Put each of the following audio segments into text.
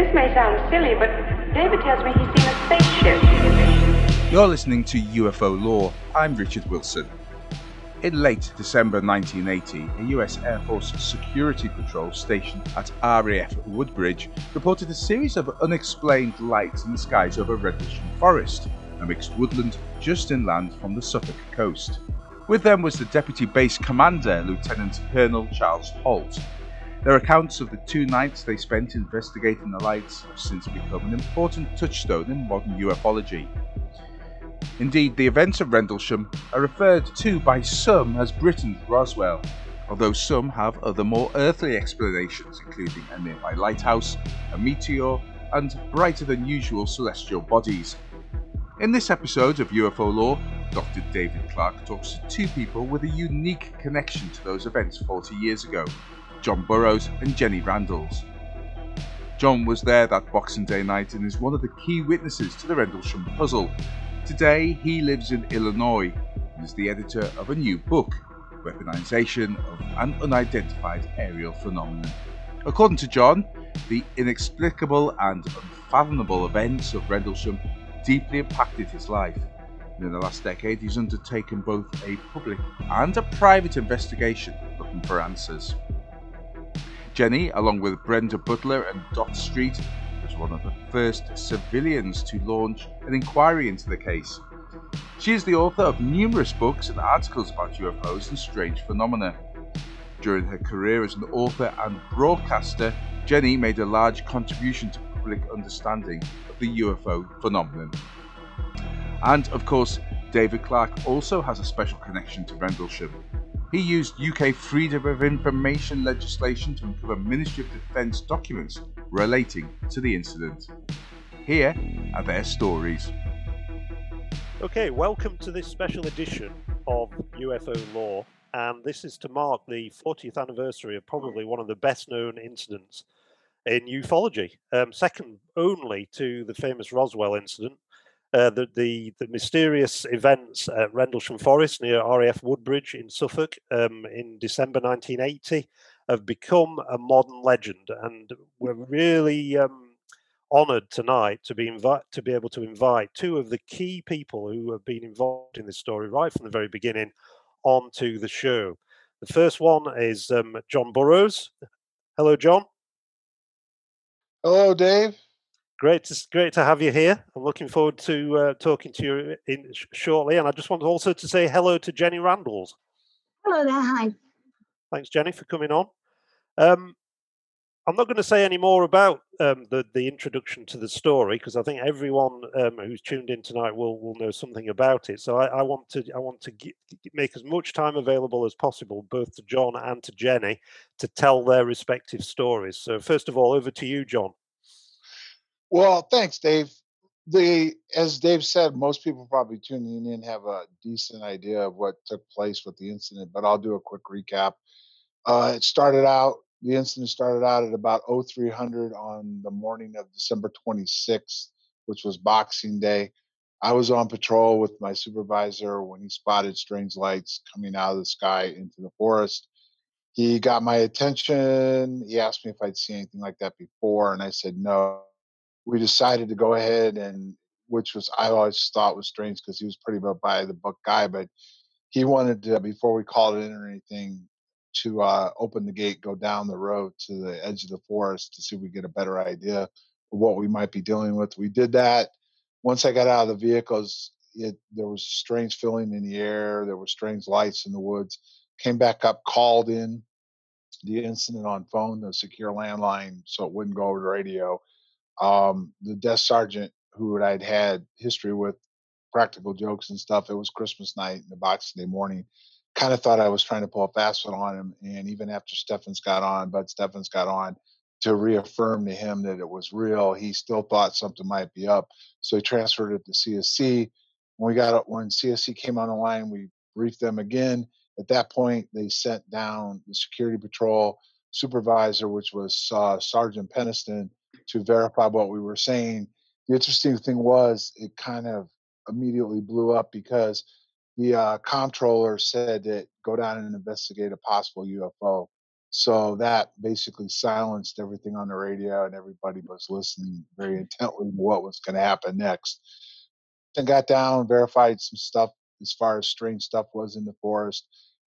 This may sound silly, but David tells me he's seen a spaceship. You're listening to UFO Lore. I'm Richard Wilson. In late December 1980, a US Air Force security patrol stationed at RAF Woodbridge reported a series of unexplained lights in the skies over Rendlesham Forest, a mixed woodland just inland from the Suffolk coast. With them was the Deputy Base Commander, Lieutenant Colonel Charles Halt, their accounts of the two nights they spent investigating the lights have since become an important touchstone in modern ufology. Indeed, the events of Rendlesham are referred to by some as Britain's Roswell, although some have other more earthly explanations, including a nearby lighthouse, a meteor, and brighter than usual celestial bodies. In this episode of UFO Lore, Dr. David Clarke talks to two people with a unique connection to those events 40 years ago John Burroughs and Jenny Randles. John was there that Boxing Day night and is one of the key witnesses to the Rendlesham puzzle. Today, he lives in Illinois and is the editor of a new book, Weaponization of an Unidentified Aerial Phenomenon. According to John, the inexplicable and unfathomable events of Rendlesham deeply impacted his life. And in the last decade, he's undertaken both a public and a private investigation looking for answers. Jenny, along with Brenda Butler and Dot Street, was one of the first civilians to launch an inquiry into the case. She is the author of numerous books and articles about UFOs and strange phenomena. During her career as an author and broadcaster, Jenny made a large contribution to public understanding of the UFO phenomenon. And of course, David Clarke also has a special connection to Rendlesham. He used UK Freedom of Information legislation to uncover Ministry of Defence documents relating to the incident. Here are their stories. Okay, welcome to this special edition of UFO Lore, and this is to mark the 40th anniversary of probably one of the best known incidents in ufology, um, second only to the famous Roswell incident, uh, the, the, the mysterious events at Rendlesham Forest near RAF Woodbridge in Suffolk um, in December 1980 have become a modern legend, and we're really um, honoured tonight to be invite to be able to invite two of the key people who have been involved in this story right from the very beginning onto the show. The first one is um, John Burroughs. Hello, John. Hello, Dave. Great to great to have you here. I'm looking forward to uh, talking to you in sh- shortly, and I just want also to say hello to Jenny Randles. Hello there. Hi. Thanks, Jenny, for coming on. Um, I'm not going to say any more about um, the the introduction to the story because I think everyone um, who's tuned in tonight will will know something about it. So I, I want to I want to make as much time available as possible, both to John and to Jenny, to tell their respective stories. So first of all, over to you, John. Well, thanks, Dave. The as Dave said, most people probably tuning in have a decent idea of what took place with the incident, but I'll do a quick recap. Uh, it started out. The incident started out at about 0300 on the morning of December 26th, which was Boxing Day. I was on patrol with my supervisor when he spotted strange lights coming out of the sky into the forest. He got my attention. He asked me if I'd seen anything like that before, and I said no we decided to go ahead and which was I always thought was strange because he was pretty much by the book guy, but he wanted to before we called it in or anything to uh, open the gate, go down the road to the edge of the forest to see if we get a better idea of what we might be dealing with. We did that. Once I got out of the vehicles, it there was a strange feeling in the air. There were strange lights in the woods. Came back up, called in the incident on phone, the secure landline, so it wouldn't go over the radio um, the desk sergeant who I'd had history with, practical jokes and stuff. It was Christmas night and the Boxing Day morning. Kind of thought I was trying to pull a fast one on him, and even after Steffens got on, Bud Steffens got on to reaffirm to him that it was real. He still thought something might be up, so he transferred it to CSC. When we got it, when CSC came on the line, we briefed them again. At that point, they sent down the security patrol supervisor, which was uh, Sergeant Penniston, to verify what we were saying. The interesting thing was it kind of immediately blew up because the uh, comptroller said that go down and investigate a possible UFO. So that basically silenced everything on the radio, and everybody was listening very intently to what was going to happen next. And got down, verified some stuff as far as strange stuff was in the forest.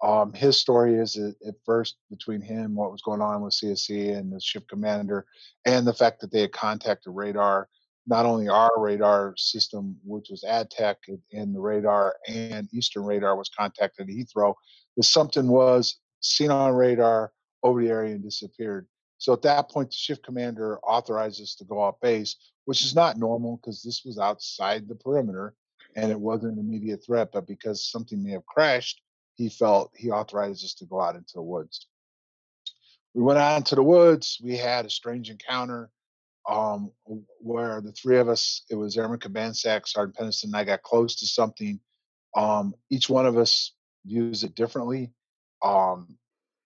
Um, his story is at, first between him, what was going on with CSC and the ship commander, and the fact that they had contacted radar, not only our radar system, which was AdTech, and the radar, and Eastern Radar was contacted at Heathrow, that something was seen on radar over the area and disappeared. So at that point, the shift commander authorized to go off base, which is not normal because this was outside the perimeter and it wasn't an immediate threat. But because something may have crashed, he felt he authorized us to go out into the woods. We went out into the woods. We had a strange encounter um, where the three of us, it was Airman Cabansag, Sergeant Penniston, and I got close to something. Um, each one of us views it differently. Um,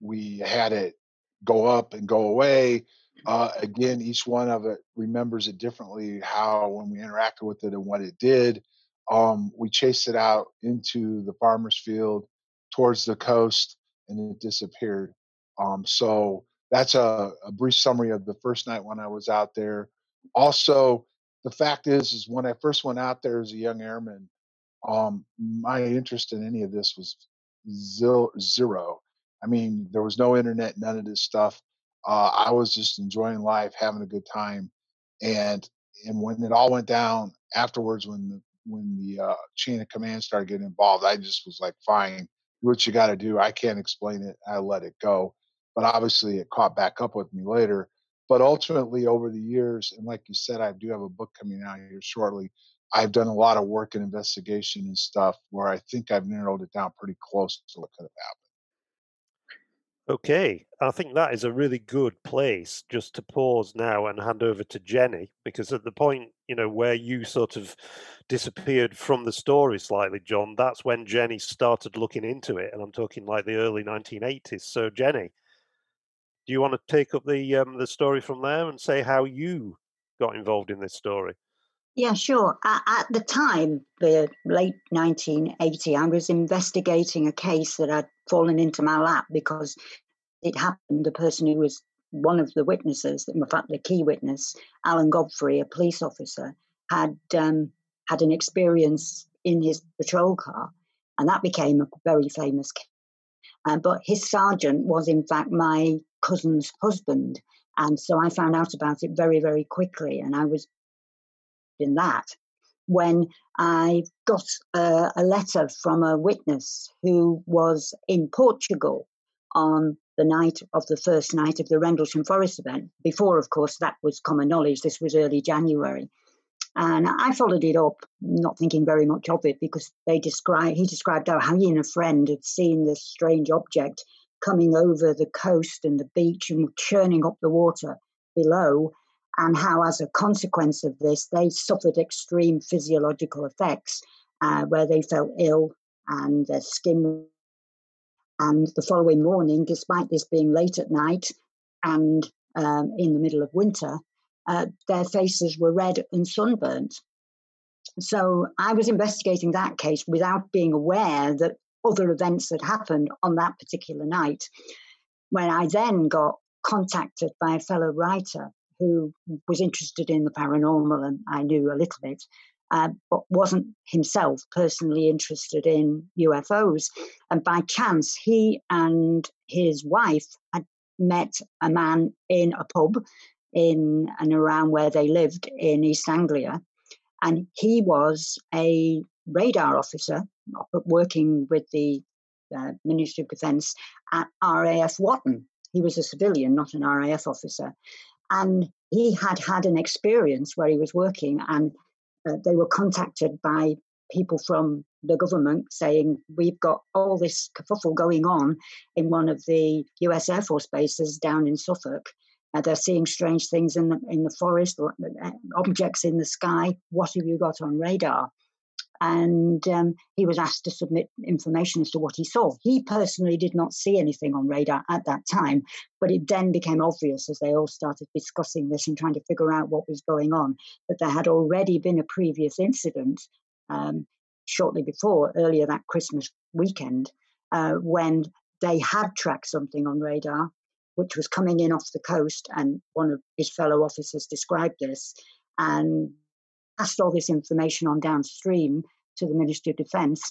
we had it go up and go away. Uh, again, each one of it remembers it differently. How when we interacted with it and what it did. Um, we chased it out into the farmer's field towards the coast, and it disappeared. Um, so that's a, a, brief summary of the first night when I was out there. Also, the fact is, is when I first went out there as a young airman, um, my interest in any of this was zero. I mean, there was no internet, none of this stuff. Uh, I was just enjoying life, having a good time, and and when it all went down afterwards, when the when the uh, chain of command started getting involved, I just was like, fine, what you got to do. I can't explain it. I let it go, but obviously it caught back up with me later. But ultimately, over the years, and like you said, I do have a book coming out here shortly. I've done a lot of work and investigation and stuff where I think I've narrowed it down pretty close to what could have happened. Okay, I think that is a really good place just to pause now and hand over to Jenny, because at the point, you know, where you sort of disappeared from the story slightly, John, that's when Jenny started looking into it. And I'm talking like the early 1980s. So, Jenny, do you want to take up the um, the story from there and say how you got involved in this story? Yeah, sure. At, the time, the late 1980, I was investigating a case that had fallen into my lap because it happened. The person who was one of the witnesses, in fact, the key witness, Alan Godfrey, a police officer, had um, had an experience in his patrol car, and that became a very famous case. Uh, but his sergeant was, in fact, my cousin's husband. And so I found out about it very, very quickly. And I was in that when I got a, a letter from a witness who was in Portugal on the night of the first night of the Rendlesham Forest event. Before, of course, that was common knowledge. This was early January. And I followed it up, not thinking very much of it, because they described he described how he and a friend had seen this strange object coming over the coast and the beach and churning up the water below and how, as a consequence of this, they suffered extreme physiological effects uh, where they felt ill and their skin. And the following morning, despite this being late at night and um, in the middle of winter, uh, their faces were red and sunburnt. So I was investigating that case without being aware that other events had happened on that particular night. When I then got contacted by a fellow writer who was interested in the paranormal, and I knew a little bit, uh, but wasn't himself personally interested in UFOs. And by chance, he and his wife had met a man in a pub in and around where they lived in East Anglia. And he was a radar officer working with the uh, Ministry of Defence at RAF Watton. He was a civilian, not an RAF officer. And he had had an experience where he was working, and uh, they were contacted by people from the government saying, We've got all this kerfuffle going on in one of the US Air Force bases down in Suffolk. Uh, they're seeing strange things in the, in the forest, or, uh, objects in the sky. What have you got on radar? And um, he was asked to submit information as to what he saw. He personally did not see anything on radar at that time, but it then became obvious as they all started discussing this and trying to figure out what was going on that there had already been a previous incident um, shortly before, earlier that Christmas weekend, uh, when they had tracked something on radar. which was coming in off the coast. And one of his fellow officers described this and passed all this information on downstream to the Ministry of Defence.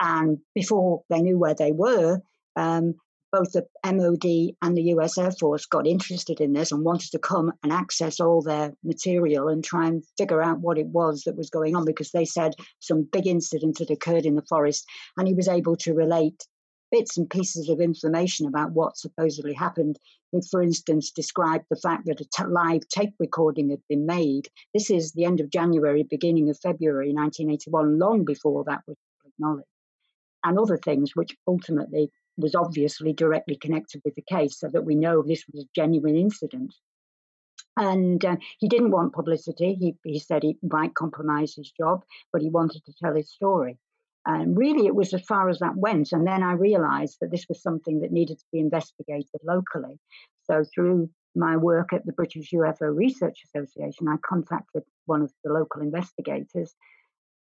And before they knew where they were, um, both the MOD and the US Air Force got interested in this and wanted to come and access all their material and try and figure out what it was that was going on because they said some big incident had occurred in the forest. And he was able to relate bits and pieces of information about what supposedly happened. He, for instance, described the fact that a t- live tape recording had been made. This is the end of January, beginning of February 1981, long before that was acknowledged. And other things which ultimately was obviously directly connected with the case so that we know this was a genuine incident. And uh, he didn't want publicity. He, he said it might compromise his job, but he wanted to tell his story. And really, it was as far as that went. And then I realized that this was something that needed to be investigated locally. So, through my work at the British UFO Research Association, I contacted one of the local investigators,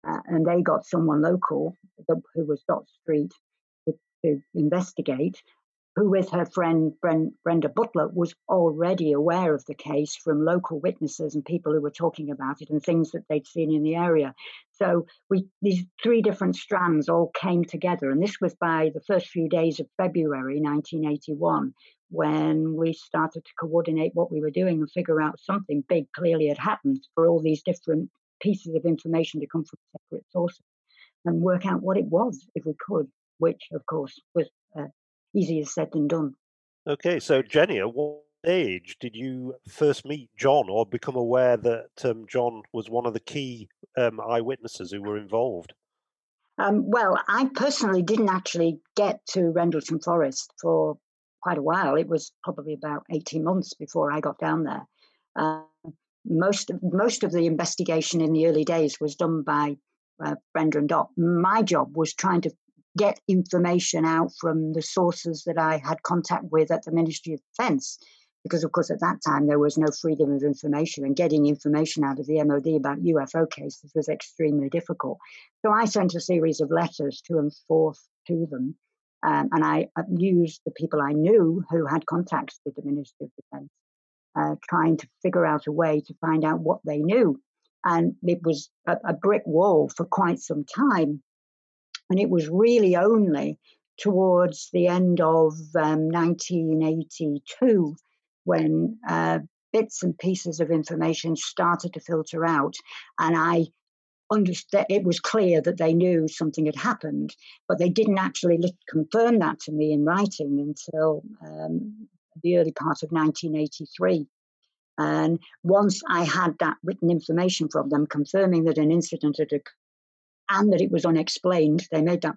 uh, and they got someone local who was Dot Street to investigate, who, with her friend Brenda Butler, was already aware of the case from local witnesses and people who were talking about it and things that they'd seen in the area. So we these three different strands all came together, and this was by the first few days of February 1981 when we started to coordinate what we were doing and figure out something big clearly had happened for all these different pieces of information to come from separate sources and work out what it was if we could which, of course, was uh, easier said than done. Okay, so Jenny, at what age did you first meet John or become aware that um, John was one of the key um, eyewitnesses who were involved? Um, well, I personally didn't actually get to Rendlesham Forest for quite a while. It was probably about 18 months before I got down there. Uh, most, of, most of the investigation in the early days was done by uh, Brenda and Dot. My job was trying to get information out from the sources that I had contact with at the Ministry of Defence. Because, of course, at that time there was no freedom of information, and getting information out of the MOD about UFO cases was extremely difficult. So I sent a series of letters to and forth to them, um, and I used the people I knew who had contacts with the Ministry of Defence, uh, trying to figure out a way to find out what they knew. And it was a, a brick wall for quite some time and it was really only towards the end of um, 1982 when uh, bits and pieces of information started to filter out. And I understood it was clear that they knew something had happened, but they didn't actually confirm that to me in writing until um, the early part of 1983. And once I had that written information from them confirming that an incident had and that it was unexplained. They made that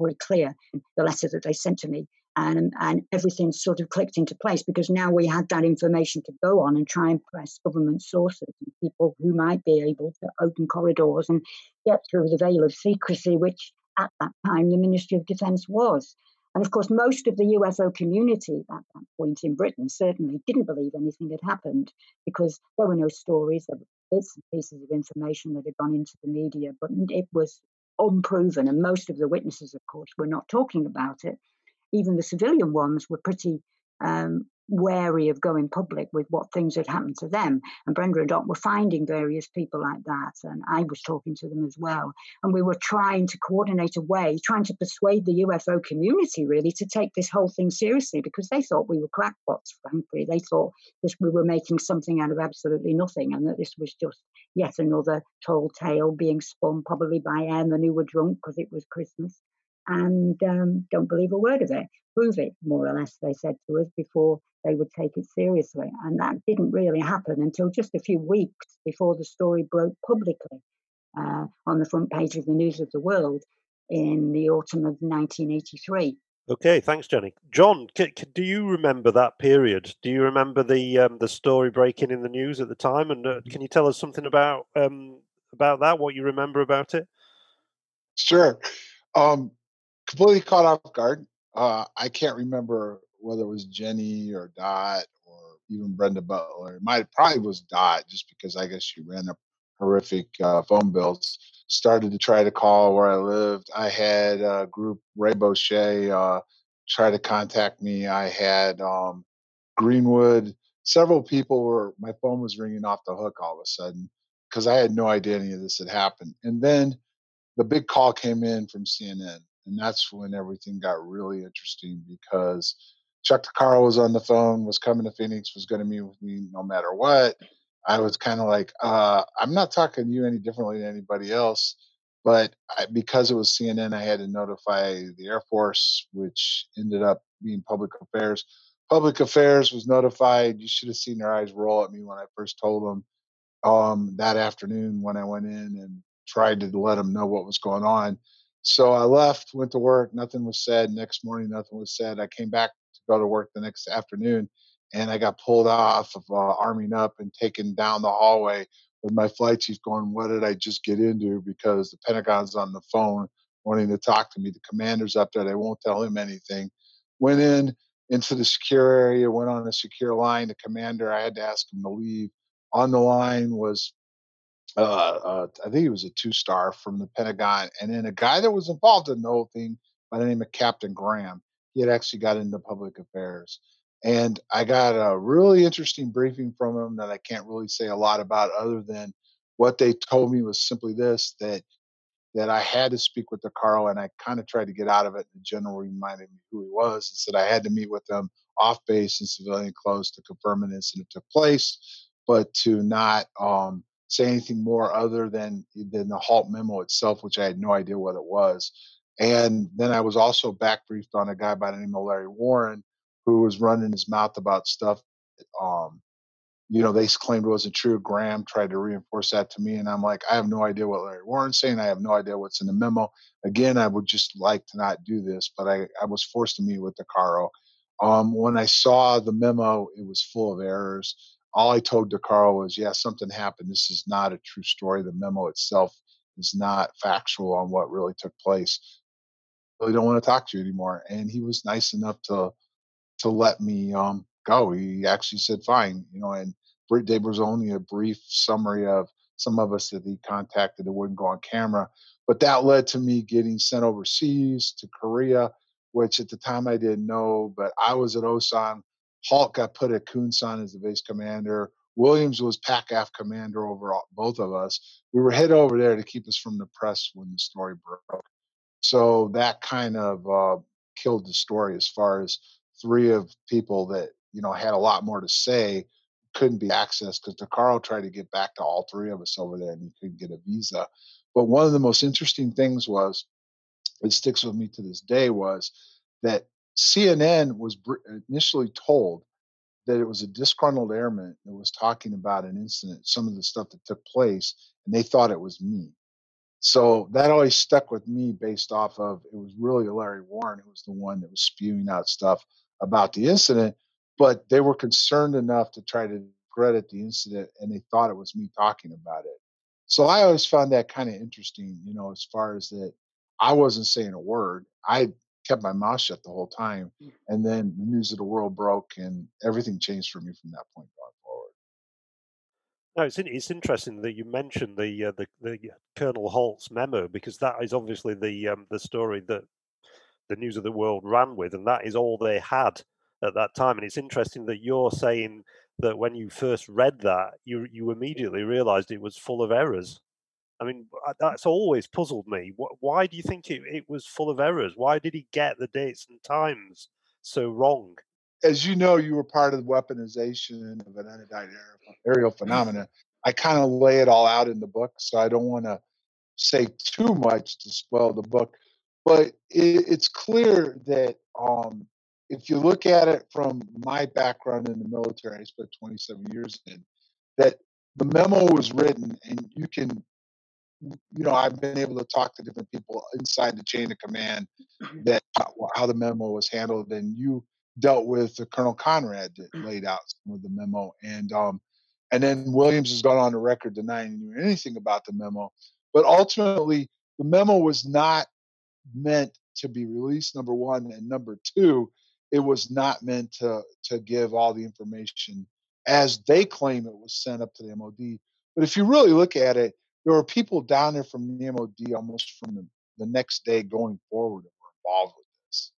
very clear in the letter that they sent to me. And, and everything sort of clicked into place because now we had that information to go on and try and press government sources and people who might be able to open corridors and get through the veil of secrecy, which at that time the Ministry of Defence was. And of course, most of the UFO community at that point in Britain certainly didn't believe anything had happened because there were no stories, there bits and pieces of information that had gone into the media, but it was unproven. And most of the witnesses, of course, were not talking about it. Even the civilian ones were pretty um, wary of going public with what things had happened to them. And Brenda and Dot were finding various people like that. And I was talking to them as well. And we were trying to coordinate a way, trying to persuade the UFO community really to take this whole thing seriously because they thought we were crackpots, frankly. They thought that we were making something out of absolutely nothing and that this was just yet another tall tale being spun probably by airmen who were drunk because it was Christmas and um, don't believe a word of it. Prove it, more or less, they said to us before they would take it seriously. And that didn't really happen until just a few weeks before the story broke publicly uh, on the front page of the News of the World in the autumn of 1983. Okay, thanks, Jenny. John, c- c- do you remember that period? Do you remember the um, the story breaking in the news at the time? And uh, can you tell us something about um, about that? What you remember about it? Sure. Um, completely caught off guard. Uh, I can't remember whether it was Jenny or Dot or even Brenda Butler. It might probably was Dot just because I guess she ran up horrific uh, phone bills. Started to try to call where I lived. I had a group Ray Boeche uh, try to contact me. I had um, Greenwood. Several people were. My phone was ringing off the hook all of a sudden because I had no idea any of this had happened. And then the big call came in from CNN, and that's when everything got really interesting because Chuck DeCaro was on the phone, was coming to Phoenix, was going to meet with me no matter what. I was kind of like, uh, I'm not talking to you any differently than anybody else. But I, because it was CNN, I had to notify the Air Force, which ended up being public affairs. Public affairs was notified. You should have seen their eyes roll at me when I first told them um, that afternoon when I went in and tried to let them know what was going on. So I left, went to work. Nothing was said. Next morning, nothing was said. I came back to go to work the next afternoon, and I got pulled off of uh, arming up and taken down the hallway with my flight chief going, What did I just get into? Because the Pentagon's on the phone wanting to talk to me. The commander's up there, they won't tell him anything. Went in into the secure area, went on a secure line. The commander, I had to ask him to leave. On the line was, uh, uh, I think he was a two star from the Pentagon. And then a guy that was involved in the whole thing by the name of Captain Graham. He had actually got into public affairs. And I got a really interesting briefing from him that I can't really say a lot about other than what they told me was simply this that that I had to speak with DeCaro, and I kind of tried to get out of it. The general reminded me who he was and said I had to meet with him off base in civilian clothes to confirm an incident took place, but to not um, say anything more other than than the Halt memo itself, which I had no idea what it was. And then I was also back briefed on a guy by the name of Larry Warren, who was running his mouth about stuff. Um, you know, they claimed it wasn't true. Graham tried to reinforce that to me, and I'm like, I have no idea what Larry Warren's saying. I have no idea what's in the memo. Again, I would just like to not do this, but I, I was forced to meet with DeCaro. Um, when I saw the memo, it was full of errors. All I told DeCaro was, yeah, something happened. This is not a true story. The memo itself is not factual on what really took place. I really don't want to talk to you anymore. And he was nice enough to to let me um, go. He actually said, fine, you know, and there was only a brief summary of some of us that he contacted that wouldn't go on camera. But that led to me getting sent overseas to Korea, which at the time I didn't know, but I was at Osan. Halt got put at Kunsan as the base commander. Williams was PACAF commander over all, both of us. We were headed over there to keep us from the press when the story broke. So that kind of uh, killed the story as far as three of people that you know had a lot more to say couldn't be accessed because DeCaro tried to get back to all three of us over there and he couldn't get a visa. But one of the most interesting things was, it sticks with me to this day, was that CNN was initially told that it was a disgruntled airman that was talking about an incident, some of the stuff that took place, and they thought it was me. So that always stuck with me based off of it was really Larry Warren who was the one that was spewing out stuff about the incident, but they were concerned enough to try to credit the incident and they thought it was me talking about it. So I always found that kind of interesting, you know, as far as that I wasn't saying a word. I kept my mouth shut the whole time. Mm. And then the news of the world broke and everything changed for me from that point going forward. No, it's it's interesting that you mentioned the uh, the, the Colonel Halt's memo because that is obviously the um, the story that the news of the world ran with, and that is all they had at that time. And it's interesting that you're saying that when you first read that, you you immediately realised it was full of errors. I mean, that's always puzzled me. Why do you think it, it was full of errors? Why did he get the dates and times so wrong? As you know, you were part of the weaponization of an unidentified aerial phenomena. I kind of lay it all out in the book, so I don't want to say too much to spoil the book. But it, it's clear that um, if you look at it from my background in the military, I spent 27 years in, that the memo was written and you can, you know, I've been able to talk to different people inside the chain of command mm-hmm. that how the memo was handled, and you dealt with the Colonel Conrad that mm. laid out some of the memo, and um, and then Williams has gone on the record denying anything about the memo, but ultimately the memo was not meant to be released. Number one, and number two, it was not meant to to give all the information as they claim it was sent up to the MOD. But if you really look at it, there were people down there from the MOD almost from the, the next day going forward that were involved with this.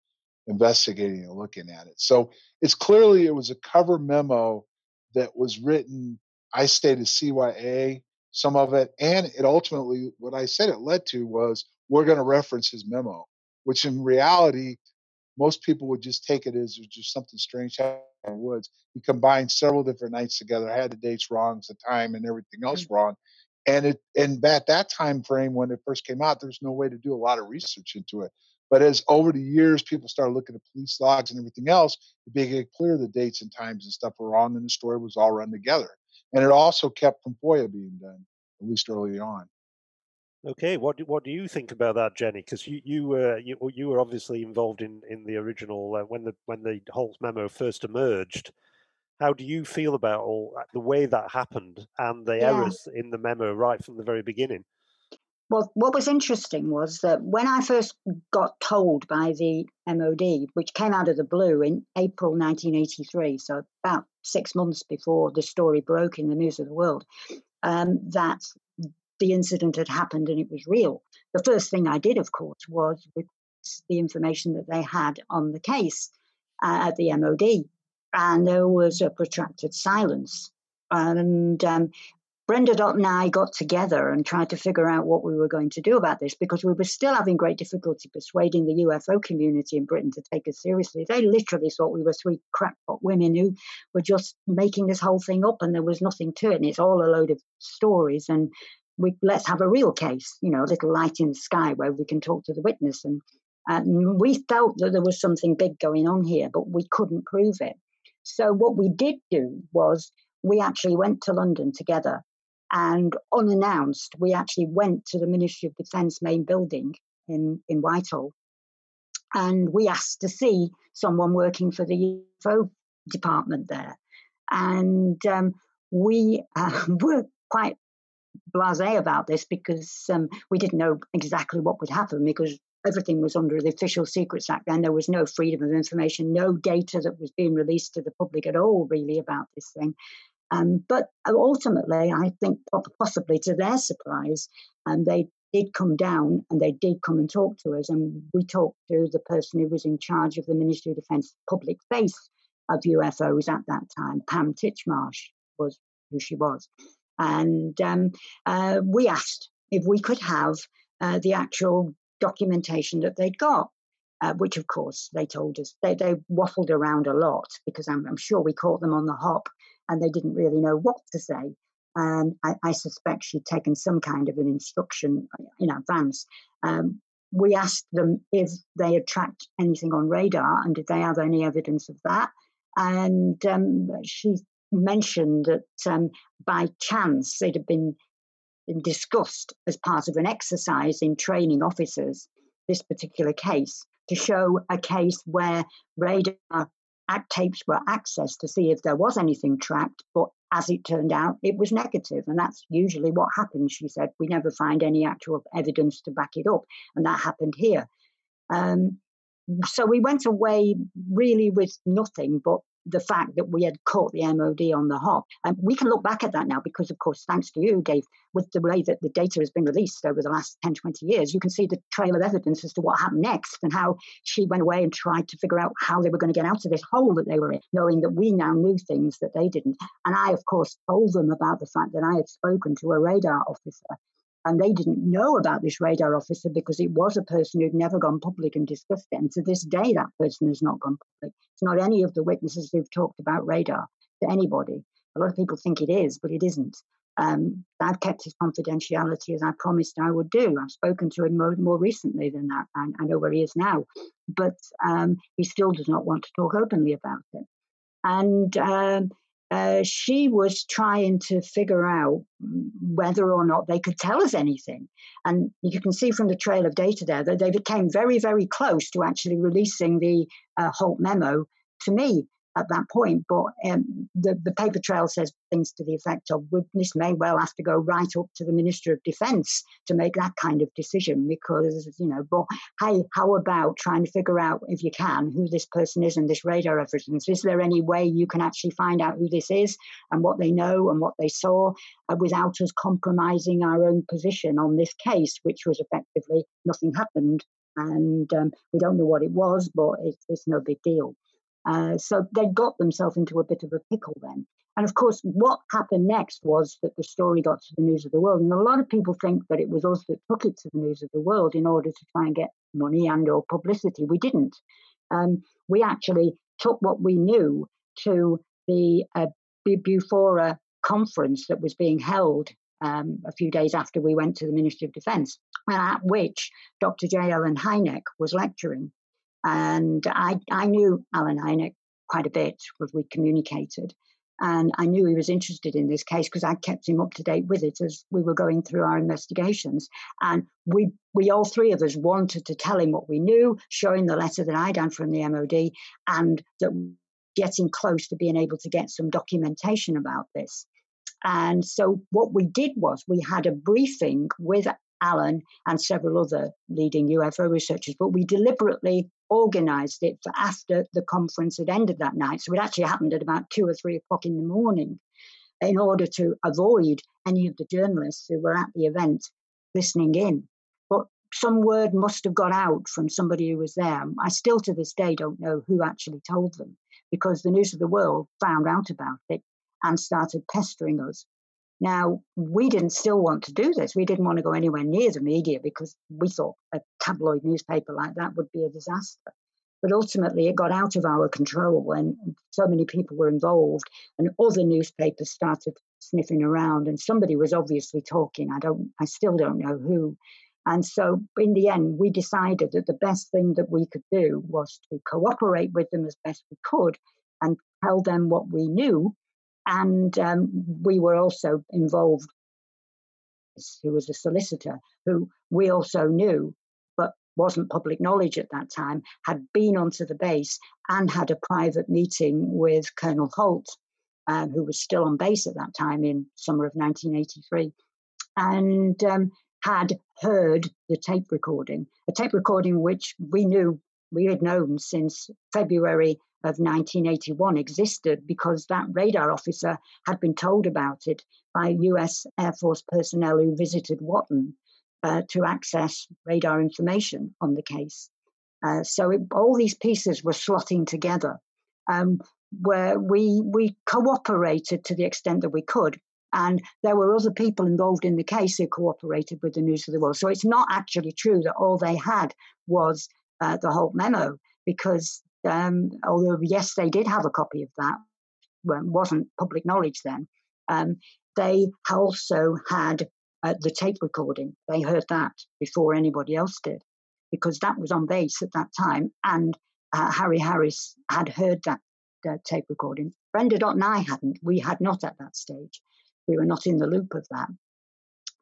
investigating and looking at it. So it's clearly it was a cover memo that was written, I say to CYA, some of it, and it ultimately, what I said it led to was we're going to reference his memo, which in reality, most people would just take it as just something strange happened in the woods. He combined several different nights together, had the dates wrong, the time, and everything else mm-hmm. wrong. And it and at that time frame when it first came out, there's no way to do a lot of research into it. But as over the years, people started looking at police logs and everything else, it became clear the dates and times and stuff were wrong, and the story was all run together. And it also kept from FOIA being done, at least early on. Okay, what do, what do you think about that, Jenny? Because you you were you, you were obviously involved in in the original uh, when the when the Halt memo first emerged. How do you feel about all uh, the way that happened and the yeah. errors in the memo right from the very beginning? Well, what was interesting was that when I first got told by the MOD, which came out of the blue in April 1983, so about six months before the story broke in the news of the world, um, that the incident had happened and it was real. The first thing I did, of course, was request the information that they had on the case uh, at the MOD. And there was a protracted silence. And um, Brenda Dot and I got together and tried to figure out what we were going to do about this because we were still having great difficulty persuading the UFO community in Britain to take us seriously. They literally thought we were three crackpot women who were just making this whole thing up and there was nothing to it. And it's all a load of stories. And we let's have a real case, you know, a little light in the sky where we can talk to the witness. And, and we felt that there was something big going on here, but we couldn't prove it. So what we did do was we actually went to London together and unannounced, we actually went to the Ministry of Defence main building in, in Whitehall. And we asked to see someone working for the UFO department there. And um, we uh, were quite blasé about this because um, we didn't know exactly what would happen because everything was under the Official Secrets Act Then there was no freedom of information, no data that was being released to the public at all, really, about this thing. Um, but ultimately, I think possibly to their surprise, um, they did come down and they did come and talk to us. And we talked to the person who was in charge of the Ministry of Defence public face of UFOs at that time, Pam Titchmarsh was who she was. And um, uh, we asked if we could have uh, the actual documentation that they'd got. Uh, which of course they told us they, they waffled around a lot because I'm, I'm, sure we caught them on the hop and they didn't really know what to say. And I, I suspect she'd taken some kind of an instruction in advance. Um, we asked them if they had tracked anything on radar and did they have any evidence of that. And um, she mentioned that um, by chance it had been, discussed as part of an exercise in training officers, this particular case, to show a case where radar tapes were accessed to see if there was anything tracked, but as it turned out, it was negative, and that's usually what happens. She said we never find any actual evidence to back it up, and that happened here. Um, so we went away really with nothing but the fact that we had caught the MOD on the hop. And we can look back at that now because, of course, thanks to you, Dave, with the way that the data has been released over the last 10, 20 years, you can see the trail of evidence as to what happened next and how she went away and tried to figure out how they were going to get out of this hole that they were in, knowing that we now knew things that they didn't. And I, of course, told them about the fact that I had spoken to a radar officer and they didn't know about this radar officer because it was a person who'd never gone public and discussed it. And to this day, that person has not gone public. It's not any of the witnesses who've talked about radar to anybody. A lot of people think it is, but it isn't. Um, I've kept his confidentiality as I promised I would do. I've spoken to him more, more recently than that, and I know where he is now. But um, he still does not want to talk openly about it. And um, uh, she was trying to figure out whether or not they could tell us anything. And you can see from the trail of data there that they became very, very close to actually releasing the uh, Halt memo to me at that point. But um, the, the paper trail says things to the effect of witness may well have to go right up to the Minister of Defence to make that kind of decision because, you know, but hey, how about trying to figure out, if you can, who this person is and this radar evidence? Is there any way you can actually find out who this is and what they know and what they saw uh, without us compromising our own position on this case, which was effectively nothing happened? and um, we don't know what it was, but it's no big deal. Uh, so they got themselves into a bit of a pickle then. And of course, what happened next was that the story got to the news of the world. And a lot of people think that it was us that took it to the news of the world in order to try and get money and or publicity. We didn't. Um, we actually took what we knew to the uh, Bufora conference that was being held um, a few days after we went to the Ministry of Defence, at which Dr. J. Allen Hynek was lecturing. And I, I knew Allen Hynek quite a bit because we communicated. And I knew he was interested in this case because I kept him up to date with it as we were going through our investigations. And we, we all three of us wanted to tell him what we knew, showing the letter that I'd done from the MOD, and that getting close to being able to get some documentation about this. And so what we did was we had a briefing with Allen and several other leading UFO researchers, but we deliberately organized it for after the conference had ended that night. So it actually happened at about two or three o'clock in the morning in order to avoid any of the journalists who were at the event listening in. But some word must have got out from somebody who was there. I still to this day don't know who actually told them because the News of the World found out about it and started pestering us. Now, we didn't still want to do this. We didn't want to go anywhere near the media because we thought a tabloid newspaper like that would be a disaster. But ultimately, it got out of our control when so many people were involved, and other newspapers started sniffing around. And somebody was obviously talking. I don't, I still don't know who. And so, in the end, we decided that the best thing that we could do was to cooperate with them as best we could and tell them what we knew and um, we were also involved, who was a solicitor, who we also knew, but wasn't public knowledge at that time, had been onto the base and had a private meeting with Colonel Halt, um, who was still on base at that time in summer of 1983, and um, had heard the tape recording, a tape recording which we knew we had known since February of 1981 existed because that radar officer had been told about it by US Air Force personnel who visited Watton uh, to access radar information on the case. Uh, so it, all these pieces were slotting together, um, where we we cooperated to the extent that we could, and there were other people involved in the case who cooperated with the News of the World. So it's not actually true that all they had was uh, the Halt memo, because um, although, yes, they did have a copy of that, well, wasn't public knowledge then. Um, they also had uh, the tape recording. They heard that before anybody else did, because that was on base at that time. And uh, Harry Harris had heard that uh, tape recording. Brenda Dot and I hadn't. We had not at that stage. We were not in the loop of that.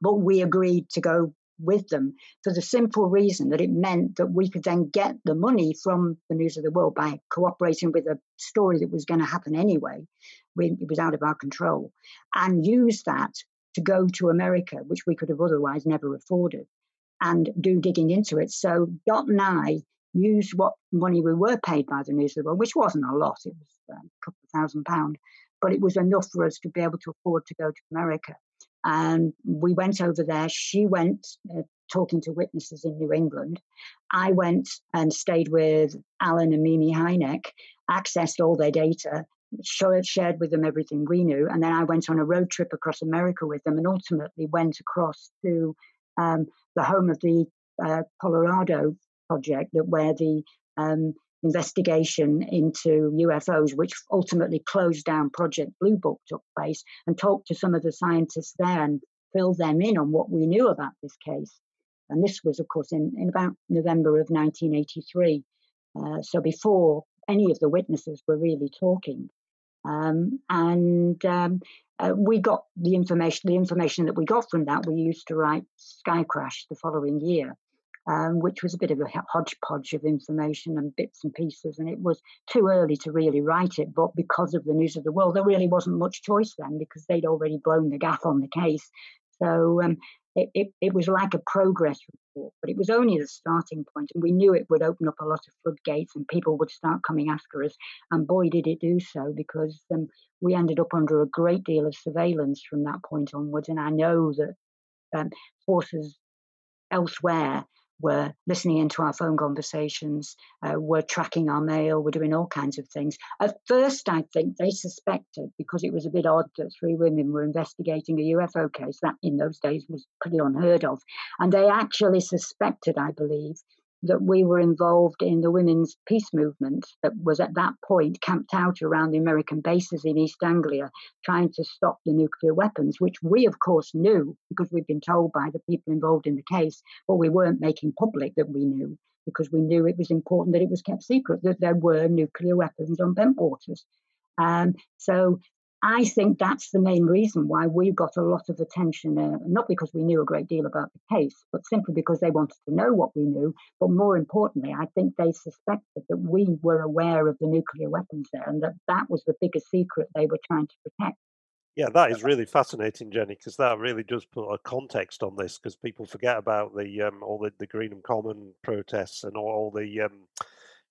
But we agreed to go with them for the simple reason that it meant that we could then get the money from the News of the World by cooperating with a story that was going to happen anyway. it was out of our control, and use that to go to America, which we could have otherwise never afforded, and do digging into it. So Dot and I used what money we were paid by the News of the World, which wasn't a lot, it was uh, a couple of thousand pounds, but it was enough for us to be able to afford to go to America and we went over there. She went uh, talking to witnesses in New England. I went and stayed with Allen and Mimi Hynek, accessed all their data, shared with them everything we knew. And then I went on a road trip across America with them and ultimately went across to um, the home of the uh, Colorado project, that where the um, investigation into UFOs, which ultimately closed down Project Blue Book, took place, and talked to some of the scientists there and filled them in on what we knew about this case. And this was, of course, in, in about November of 1983. Uh, so before any of the witnesses were really talking. Um, and um, uh, we got the information, the information that we got from that, we used to write Sky Crash the following year um, which was a bit of a hodgepodge of information and bits and pieces. And it was too early to really write it. But because of the news of the world, there really wasn't much choice then because they'd already blown the gaff on the case. So um, it, it, it, was like a progress report, but it was only the starting point, and we knew it would open up a lot of floodgates and people would start coming after us. And boy, did it do so because um, we ended up under a great deal of surveillance from that point onwards. And I know that um, forces elsewhere were listening into our phone conversations, uh, were tracking our mail, were doing all kinds of things. At first, I think they suspected, because it was a bit odd that three women were investigating a UFO case, that in those days was pretty unheard of. And they actually suspected, I believe, that we were involved in the women's peace movement that was at that point camped out around the American bases in East Anglia, trying to stop the nuclear weapons, which we, of course, knew because we'd been told by the people involved in the case, but we weren't making public that we knew because we knew it was important that it was kept secret that there were nuclear weapons on Bentwaters. Um, so I think that's the main reason why we got a lot of attention, uh, not because we knew a great deal about the case, but simply because they wanted to know what we knew. But more importantly, I think they suspected that we were aware of the nuclear weapons there and that that was the biggest secret they were trying to protect. Yeah, that is really fascinating, Jenny, because that really does put a context on this. Because people forget about the um, all the, the Greenham Common protests and all, all the um,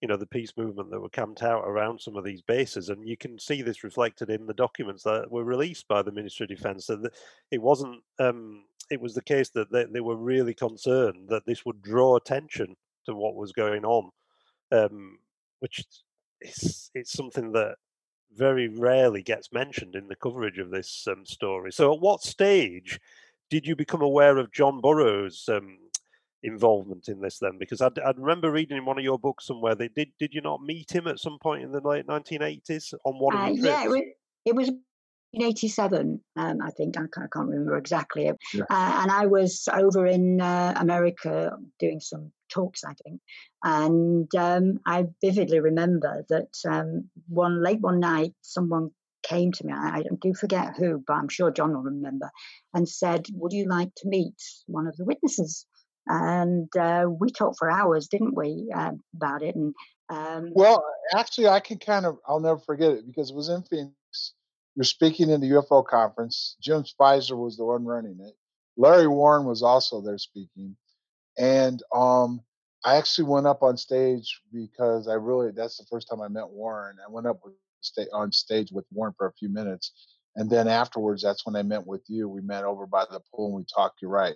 you know the peace movement that were camped out around some of these bases and you can see this reflected in the documents that were released by the ministry of defense that it wasn't um, it was the case that they, they, were really concerned that this would draw attention to what was going on um, which is it's something that very rarely gets mentioned in the coverage of this um, story. So at what stage did you become aware of john burroughs um, involvement in this then? Because I, I remember reading in one of your books somewhere that did did you not meet him at some point in the late 1980s on one of uh, the trips? Yeah, it was, it was in 87, um, I think. I can't, I can't remember exactly. Yeah. Uh, and I was over in uh, America doing some talks, I think. And um, I vividly remember that um, one late one night, someone came to me. I, I do forget who, but I'm sure John will remember, and said, Would you like to meet one of the witnesses? And uh, we talked for hours, didn't we, uh, about it? And um, well, actually, I can kind of I'll never forget it because it was in Phoenix. You're speaking in the UFO conference. Jim Speiser was the one running it. Larry Warren was also there speaking, and um, I actually went up on stage because I really that's the first time I met Warren. I went up on stage with Warren for a few minutes, and then afterwards, that's when I met with you. We met over by the pool and we talked. You're right.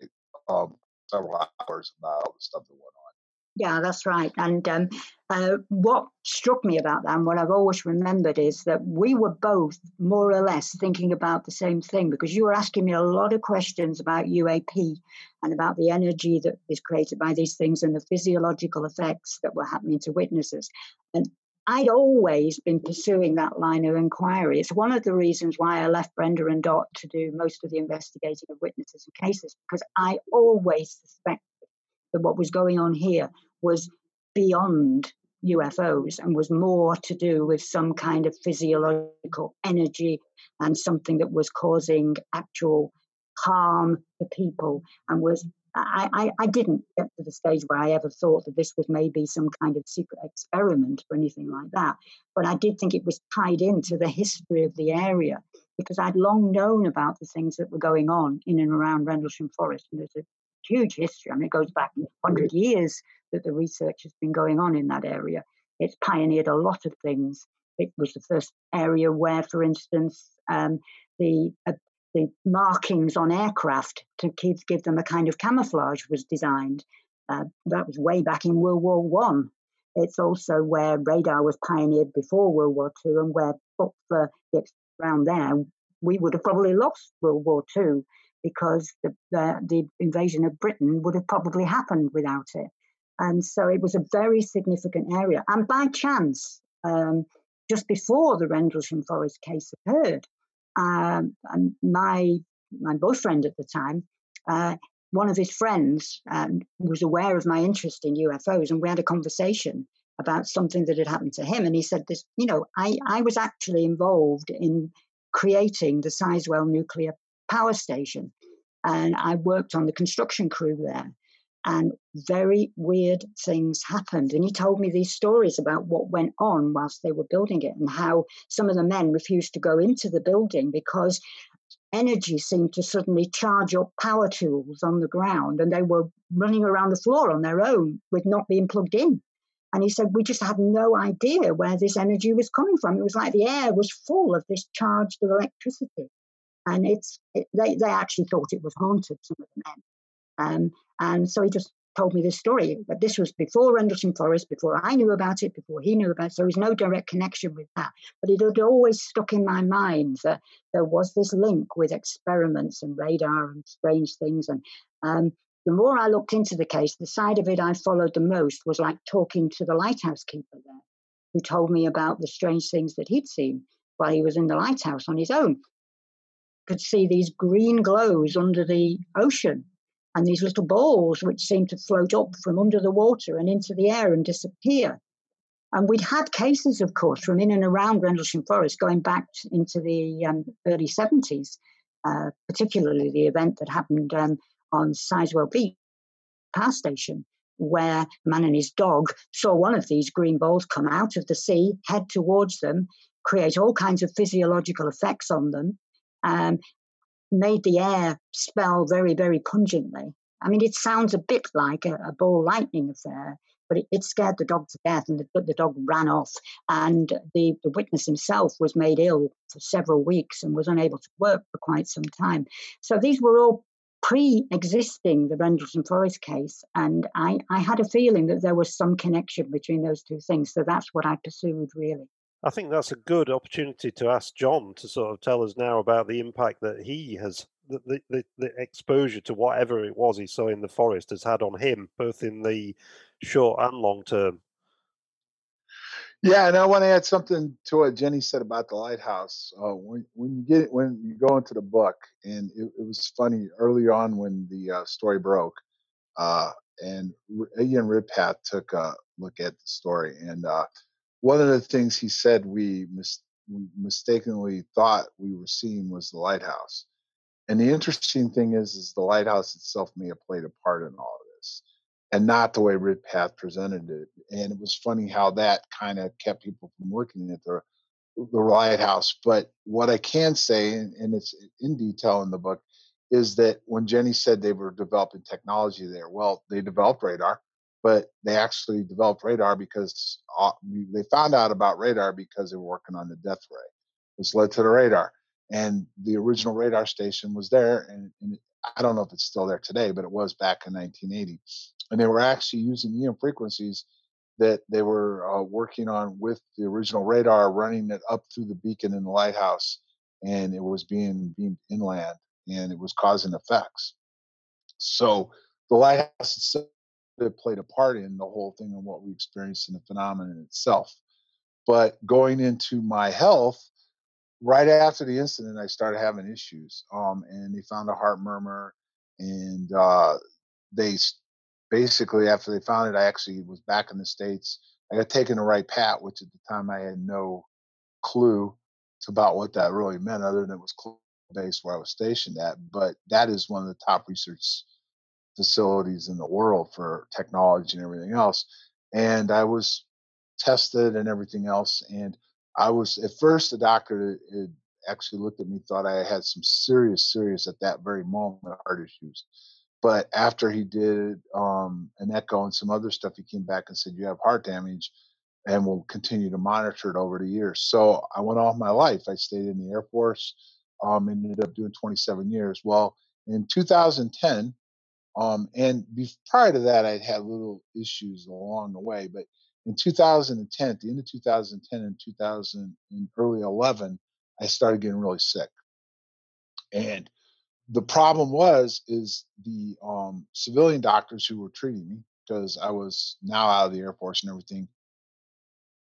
Um, several hours about all the stuff that went on. Yeah, that's right. And um, uh, what struck me about that, and what I've always remembered, is that we were both more or less thinking about the same thing because you were asking me a lot of questions about UAP and about the energy that is created by these things and the physiological effects that were happening to witnesses. And I'd always been pursuing that line of inquiry. It's one of the reasons why I left Brenda and Dot to do most of the investigating of witnesses and cases, because I always suspected that what was going on here was beyond UFOs and was more to do with some kind of physiological energy and something that was causing actual harm to people and was I, I, I, didn't get to the stage where I ever thought that this was maybe some kind of secret experiment or anything like that. But I did think it was tied into the history of the area because I'd long known about the things that were going on in and around Rendlesham Forest. And there's a huge history. I mean, it goes back 100 years that the research has been going on in that area. It's pioneered a lot of things. It was the first area where, for instance, um, the uh, the markings on aircraft to give, give them a kind of camouflage was designed. Uh, that was way back in World War One. It's also where radar was pioneered before World War Two, and where but for around there, we would have probably lost World War Two because the, the, the invasion of Britain would have probably happened without it. And so it was a very significant area. And by chance, um, just before the Rendlesham Forest case occurred, um, my my boyfriend at the time, uh, one of his friends um, was aware of my interest in UFOs, and we had a conversation about something that had happened to him. And he said, "This, you know, I I was actually involved in creating the Sizewell nuclear power station, and I worked on the construction crew there." And very weird things happened. And he told me these stories about what went on whilst they were building it and how some of the men refused to go into the building because energy seemed to suddenly charge up power tools on the ground and they were running around the floor on their own with not being plugged in. And he said, We just had no idea where this energy was coming from. It was like the air was full of this charged electricity. And it's it, they, they actually thought it was haunted, some of the men. Um, and so he just told me this story. But this was before Rendlesham Forest, before I knew about it, before he knew about it. So there was no direct connection with that. But it had always stuck in my mind that there was this link with experiments and radar and strange things. And um, the more I looked into the case, the side of it I followed the most was like talking to the lighthouse keeper there, who told me about the strange things that he'd seen while he was in the lighthouse on his own. Could see these green glows under the ocean and these little balls which seemed to float up from under the water and into the air and disappear. And we'd had cases, of course, from in and around Rendlesham Forest going back into the um, early 70s, uh, particularly the event that happened um, on Sizewell Beach power station, where a man and his dog saw one of these green balls come out of the sea, head towards them, create all kinds of physiological effects on them, um, made the air smell very, very pungently. I mean, it sounds a bit like a, a ball lightning affair, but it, it, scared the dog to death, and the, the dog ran off. And the, the witness himself was made ill for several weeks and was unable to work for quite some time. So these were all pre-existing the Rendlesham Forest case, and I, I had a feeling that there was some connection between those two things. So that's what I pursued really. I think that's a good opportunity to ask John to sort of tell us now about the impact that he has, the, the, the exposure to whatever it was he saw in the forest has had on him, both in the short and long term. Yeah, and I want to add something to what Jenny said about the lighthouse. Uh, when when you get when you go into the book, and it, it was funny early on when the uh, story broke, uh, and Ian Ridpath took a look at the story, and uh, one of the things he said we, mis- mistakenly thought we were seeing was the lighthouse. And the interesting thing is, is the lighthouse itself may have played a part in all of this and not the way Ridpath presented it. And it was funny how that kind of kept people from looking at the the lighthouse. But what I can say, and it's in detail in the book, is that when Jenny said they were developing technology there, well, they developed radar, but they actually developed radar because uh, they found out about radar because they were working on the death ray, which led to the radar. And the original radar station was there, and, and I don't know if it's still there today, but it was back in 1980 and they were actually using EM frequencies that they were uh, working on with the original radar, running it up through the beacon in the lighthouse, and it was being beamed inland, and it was causing effects. So the lighthouse itself played a part in the whole thing and what we experienced in the phenomenon itself. But going into my health, right after the incident, I started having issues, um, and they found a heart murmur, and uh, they basically after they found it, I actually was back in the states. I got taken to Wright Pat, which at the time I had no clue about what that really meant, other than it was based where I was stationed at. But that is one of the top research facilities in the world for technology and everything else. And I was tested and everything else. And I was at first the doctor had actually looked at me, thought I had some serious, serious at that very moment heart issues. But after he did um, an echo and some other stuff, he came back and said, You have heart damage and we'll continue to monitor it over the years. So I went off my life. I stayed in the Air Force, um, ended up doing 27 years. Well, in 2010, um, and prior to that, I'd had little issues along the way. But in 2010, at the end of 2010 and 2000 in early 11, I started getting really sick. And the problem was is the um, civilian doctors who were treating me because I was now out of the Air Force and everything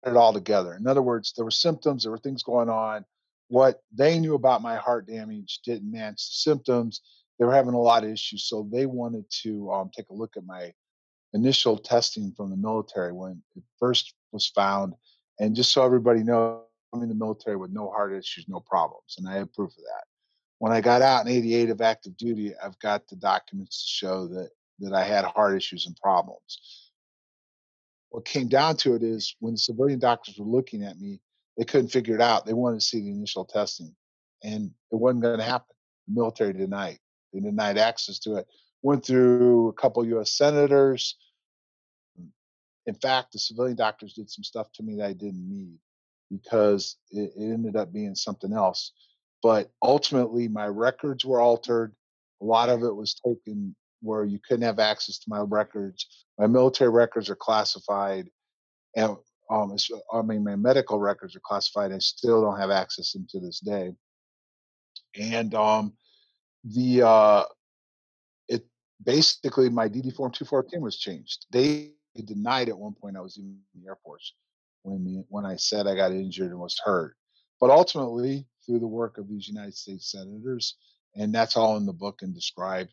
it all together. In other words, there were symptoms, there were things going on. What they knew about my heart damage didn't match the symptoms. They were having a lot of issues, so they wanted to um, take a look at my initial testing from the military when it first was found, and just so everybody knows, I'm in the military with no heart issues, no problems, and I have proof of that when I got out in 88 of active duty, I've got the documents to show that that I had heart issues and problems. What came down to it is when the civilian doctors were looking at me, they couldn't figure it out. They wanted to see the initial testing, and it wasn't going to happen. The military denied. They denied access to it. Went through a couple U.S. senators. In fact, the civilian doctors did some stuff to me that I didn't need because it, it ended up being something else but ultimately my records were altered. A lot of it was taken where you couldn't have access to my records. My military records are classified, and um, I mean my medical records are classified. I still don't have access to them to this day. And um, the uh, it basically my DD form 214 was changed. They denied at one point I was in the Air Force when the, when I said I got injured and was hurt. But ultimately, through the work of these United States senators, and that's all in the book and described,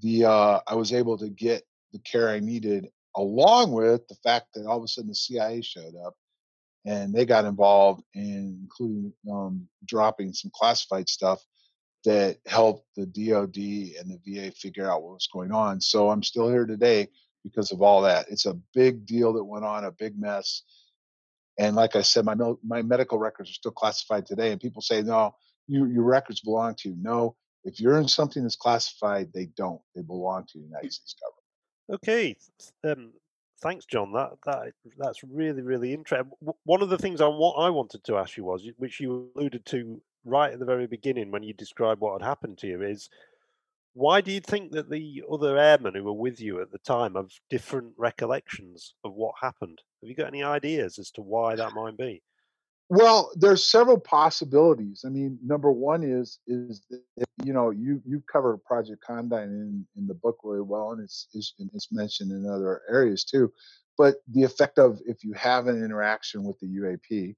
the uh, I was able to get the care I needed, along with the fact that all of a sudden the CIA showed up and they got involved in including um, dropping some classified stuff that helped the DoD and the VA figure out what was going on. So I'm still here today because of all that. It's a big deal that went on, a big mess. And like I said, my my medical records are still classified today. And people say, no, you, your records belong to you. No, if you're in something that's classified, they don't. They belong to the United States government. Okay. Um, thanks, John. That that that's really really interesting. One of the things I want I wanted to ask you was, which you alluded to right at the very beginning when you described what had happened to you, is why do you think that the other airmen who were with you at the time have different recollections of what happened? Have you got any ideas as to why that might be? Well, there's several possibilities. I mean, number one is is you know you you cover Project Condign in in the book really well, and it's it's mentioned in other areas too. But the effect of if you have an interaction with the UAP,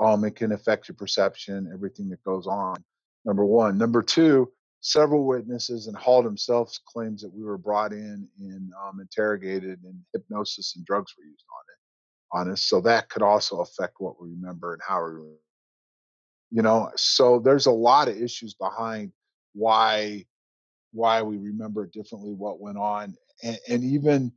um, it can affect your perception, everything that goes on. Number one. Number two, several witnesses, and Halt himself claims that we were brought in and um, interrogated, and hypnosis and drugs were used on it, on us. So that could also affect what we remember and how we remember. You know, so there's a lot of issues behind why why we remember differently what went on, and, and even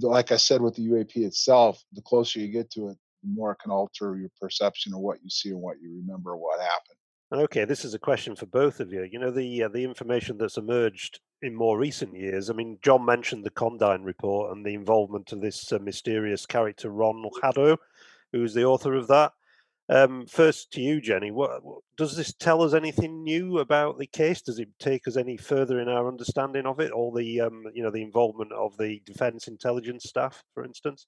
like I said with the UAP itself, the closer you get to it, more can alter your perception of what you see and what you remember, what happened. Okay, this is a question for both of you. You know, the uh, the information that's emerged in more recent years. I mean, John mentioned the Condign report and the involvement of this uh, mysterious character Ron Haddo, who's the author of that. Um, first to you, Jenny. What, what, does this tell us anything new about the case? Does it take us any further in our understanding of it? All the um, you know the involvement of the defence intelligence staff, for instance.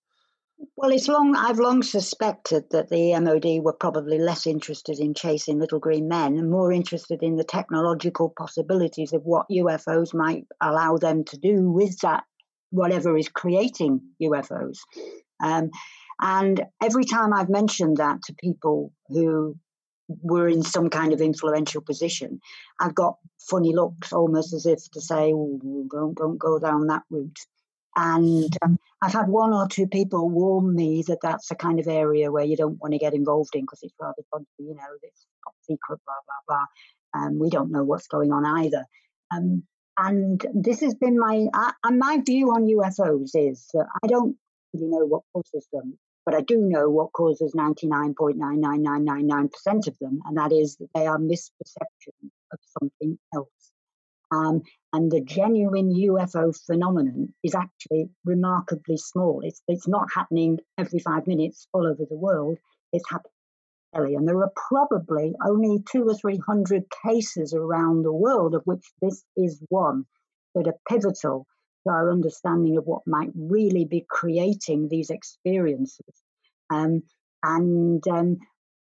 Well, it's long. I've long suspected that the MOD were probably less interested in chasing little green men and more interested in the technological possibilities of what UFOs might allow them to do with that, whatever is creating UFOs. Um, and every time I've mentioned that to people who were in some kind of influential position, I've got funny looks, almost as if to say, oh, "Don't don't go down that route." And um, I've had one or two people warn me that that's a kind of area where you don't want to get involved in because it's rather dodgy, you know, it's top secret, blah, blah, blah. Um, we don't know what's going on either. Um, and this has been my uh, my view on UFOs is that I don't really know what causes them, but I do know what causes 99.99999% of them, and that is that they are misperceptions of something else. Um, and the genuine UFO phenomenon is actually remarkably small. It's, it's not happening every five minutes all over the world. It's happening and there are probably only two or three hundred cases around the world, of which this is one, that are pivotal to our understanding of what might really be creating these experiences. Um, and um,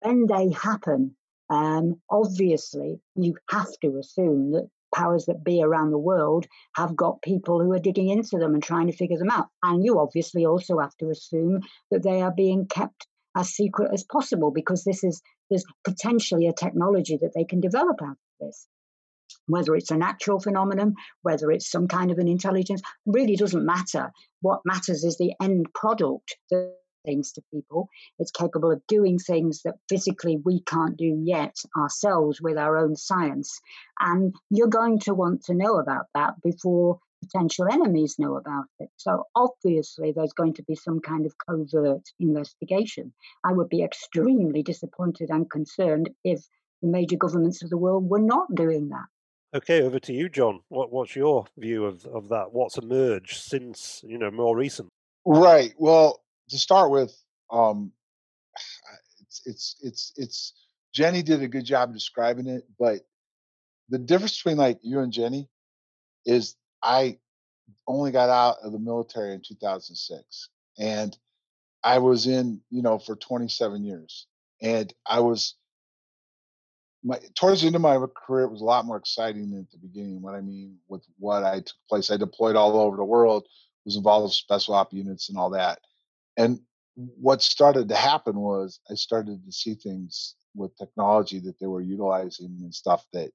when they happen, um, obviously, you have to assume that powers that be around the world have got people who are digging into them and trying to figure them out. And you obviously also have to assume that they are being kept as secret as possible because this is there's potentially a technology that they can develop out of this. Whether it's a natural phenomenon, whether it's some kind of an intelligence, really doesn't matter. What matters is the end product that things to people. It's capable of doing things that physically we can't do yet ourselves with our own science. And you're going to want to know about that before potential enemies know about it. So obviously, there's going to be some kind of covert investigation. I would be extremely disappointed and concerned if the major governments of the world were not doing that. Okay, over to you, John. What, what's your view of, of that? What's emerged since you know more recent? Right. Well, to start with, um, it's it's it's it's Jenny did a good job describing it, but the difference between like you and Jenny is I only got out of the military in 2006. And I was in, you know, for 27 years. And I was, my, towards the end of my career, it was a lot more exciting than at the beginning. What I mean with what I took place, I deployed all over the world, was involved with special op units and all that. And what started to happen was I started to see things with technology that they were utilizing and stuff that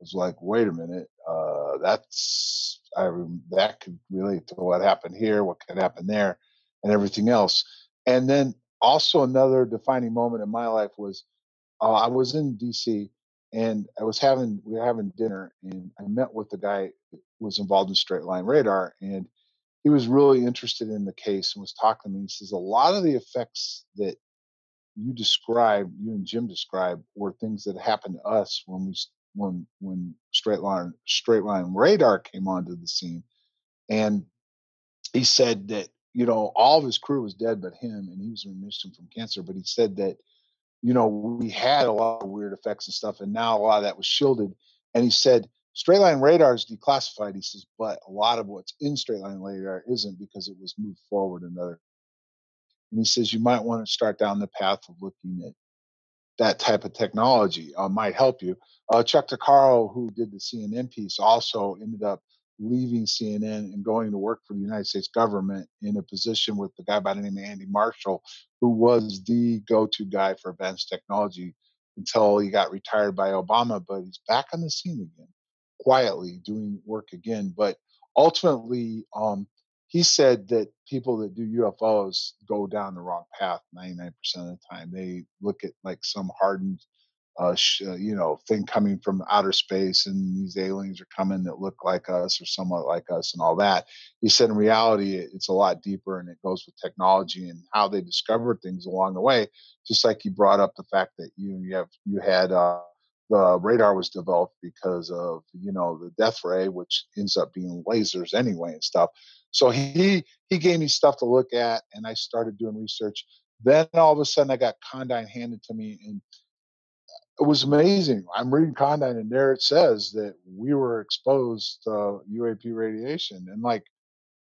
was like, wait a minute, uh, that's I that could relate to what happened here, what could happen there, and everything else. And then also another defining moment in my life was uh, I was in D.C. and I was having we were having dinner, and I met with the guy who was involved in straight line radar, and he was really interested in the case and was talking to me. He says a lot of the effects that you described, you and Jim described, were things that happened to us when we when when straight line straight line radar came onto the scene, and he said that you know all of his crew was dead but him, and he was in remission from cancer. But he said that you know we had a lot of weird effects and stuff, and now a lot of that was shielded. And he said straight line radar is declassified. He says, but a lot of what's in straight line radar isn't because it was moved forward another. And he says you might want to start down the path of looking at that type of technology uh, might help you. Uh, Chuck DeCaro, who did the CNN piece, also ended up leaving CNN and going to work for the United States government in a position with the guy by the name of Andy Marshall, who was the go-to guy for advanced technology until he got retired by Obama. But he's back on the scene again, quietly doing work again. But ultimately, um, he said that people that do UFOs go down the wrong path 99% of the time. They look at like some hardened, uh, sh- uh, you know, thing coming from outer space and these aliens are coming that look like us or somewhat like us and all that. He said in reality, it's a lot deeper and it goes with technology and how they discovered things along the way. Just like he brought up the fact that you, you have, you had, uh, the radar was developed because of you know the death ray which ends up being lasers anyway and stuff so he he gave me stuff to look at, and I started doing research. Then all of a sudden, I got Condign handed to me, and it was amazing. I'm reading Condign, and there it says that we were exposed to UAP radiation, and like,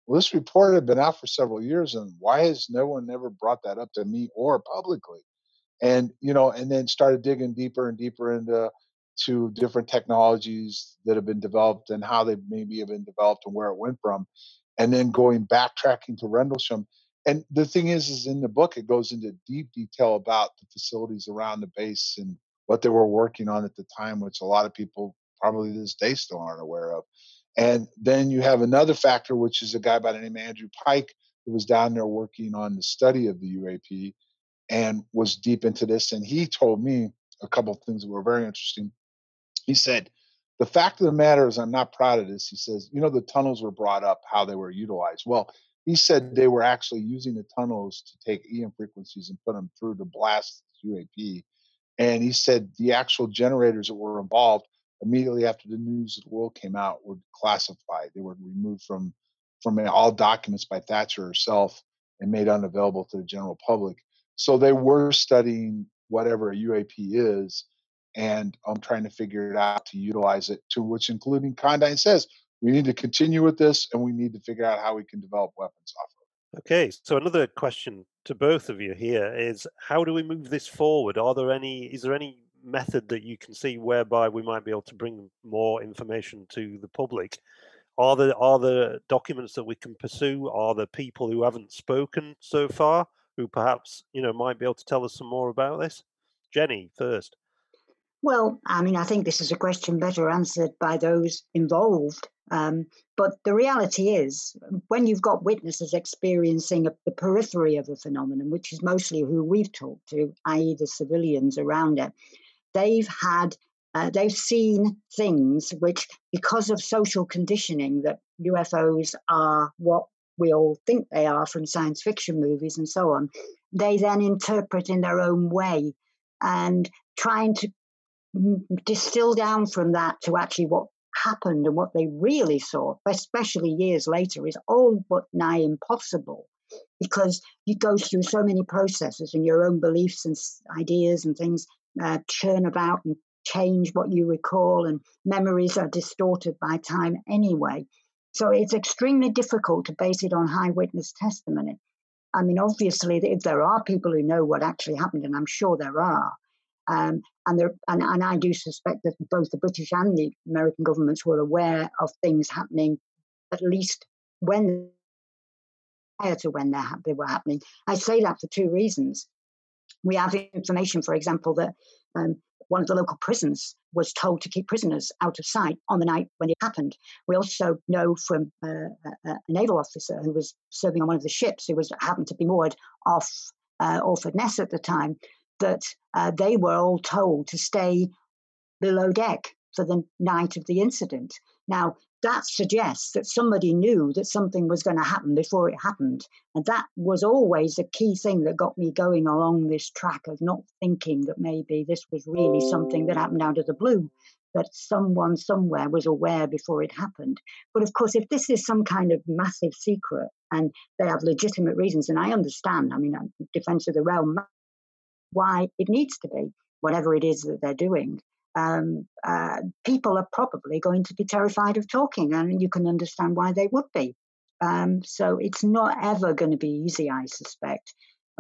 well, this report had been out for several years, and why has no one ever brought that up to me or publicly? And you know, and then started digging deeper and deeper into to different technologies that have been developed and how they maybe have been developed and where it went from and then going backtracking to Rendlesham. And the thing is, is in the book it goes into deep detail about the facilities around the base and what they were working on at the time, which a lot of people probably this day still aren't aware of. And then you have another factor, which is a guy by the name of Andrew Pike, who was down there working on the study of the UAP and was deep into this. And he told me a couple of things that were very interesting. He said, the fact of the matter is, I'm not proud of this. He says, you know, the tunnels were brought up, how they were utilized. Well, he said they were actually using the tunnels to take EM frequencies and put them through to blast UAP. And he said the actual generators that were involved immediately after the news of the world came out were classified. They were removed from from all documents by Thatcher herself and made unavailable to the general public. So they were studying whatever a UAP is and I'm trying to figure it out to utilize it to which including Condign says we need to continue with this and we need to figure out how we can develop weapons off of it. Okay, so another question to both of you here is how do we move this forward? Are there any is there any method that you can see whereby we might be able to bring more information to the public? Are there are there documents that we can pursue? Are there people who haven't spoken so far who perhaps you know might be able to tell us some more about this? Jenny first. Well, I mean, I think this is a question better answered by those involved. Um, but the reality is, when you've got witnesses experiencing a, the periphery of a phenomenon, which is mostly who we've talked to, i.e., the civilians around it, they've had, uh, they've seen things which, because of social conditioning, that UFOs are what we all think they are from science fiction movies and so on, they then interpret in their own way and trying to distill down from that to actually what happened and what they really saw, especially years later, is all but nigh impossible because you go through so many processes and your own beliefs and ideas and things uh, churn about and change what you recall, and memories are distorted by time anyway. So it's extremely difficult to base it on high witness testimony. I mean, obviously, if there are people who know what actually happened, and I'm sure there are, um, and, there, and, and I do suspect that both the British and the American governments were aware of things happening, at least when prior to when they were happening. I say that for two reasons. We have information, for example, that um, one of the local prisons was told to keep prisoners out of sight on the night when it happened. We also know from uh, a, a, naval officer who was serving on one of the ships, who was happened to be moored off uh, Orford Ness at the time, that uh, they were all told to stay below deck for the night of the incident. Now, that suggests that somebody knew that something was going to happen before it happened. And that was always a key thing that got me going along this track of not thinking that maybe this was really something that happened out of the blue, that someone somewhere was aware before it happened. But of course, if this is some kind of massive secret and they have legitimate reasons, and I understand, I mean, defense of the realm, why it needs to be, whatever it is that they're doing um, uh, people are probably going to be terrified of talking, and you can understand why they would be. Um, so it's not ever going to be easy, I suspect.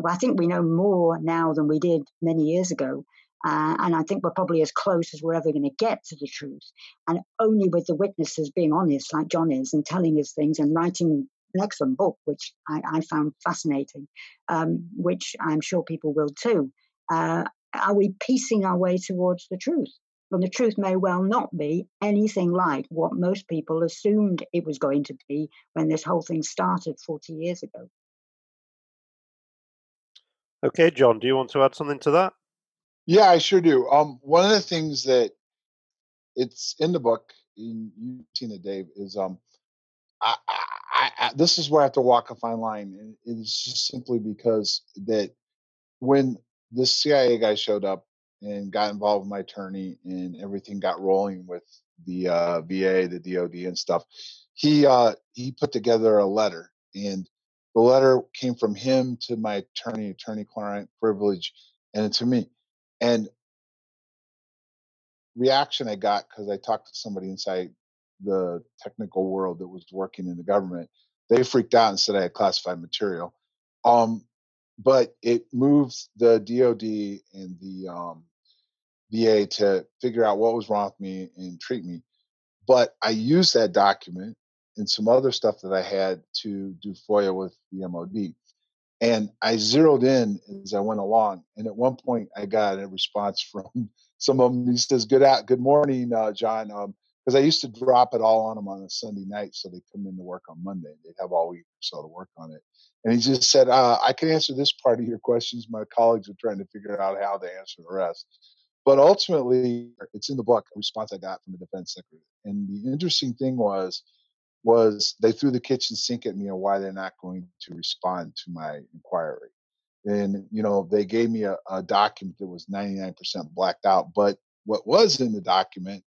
I think we know more now than we did many years ago. Uh, and I think we're probably as close as we're ever going to get to the truth. And only with the witnesses being honest, like John is, and telling us things and writing an excellent book, which I, I found fascinating, um, which I'm sure people will too. Uh, are we piecing our way towards the truth? Well, the truth may well not be anything like what most people assumed it was going to be when this whole thing started 40 years ago. Okay, John, do you want to add something to that? Yeah, I sure do. Um, one of the things that it's in the book, you've seen it, Dave, is um, I, I, I, this is where I have to walk a fine line, and it's just simply because that when the CIA guy showed up and got involved with my attorney, and everything got rolling with the uh, VA, the DoD, and stuff. He uh, he put together a letter, and the letter came from him to my attorney, attorney-client privilege, and to me. And reaction I got because I talked to somebody inside the technical world that was working in the government. They freaked out and said I had classified material. Um, but it moves the DoD and the um, VA to figure out what was wrong with me and treat me. But I used that document and some other stuff that I had to do FOIA with the MOD. And I zeroed in as I went along. And at one point, I got a response from some of them. He says, "Good out, good morning, uh, John." Because um, I used to drop it all on them on a Sunday night, so they come in to work on Monday. They'd have all week so to work on it. And he just said, uh, "I can answer this part of your questions. My colleagues are trying to figure out how to answer the rest." But ultimately, it's in the book. A response I got from the defense secretary, and the interesting thing was, was they threw the kitchen sink at me on why they're not going to respond to my inquiry. And you know, they gave me a, a document that was 99% blacked out. But what was in the document,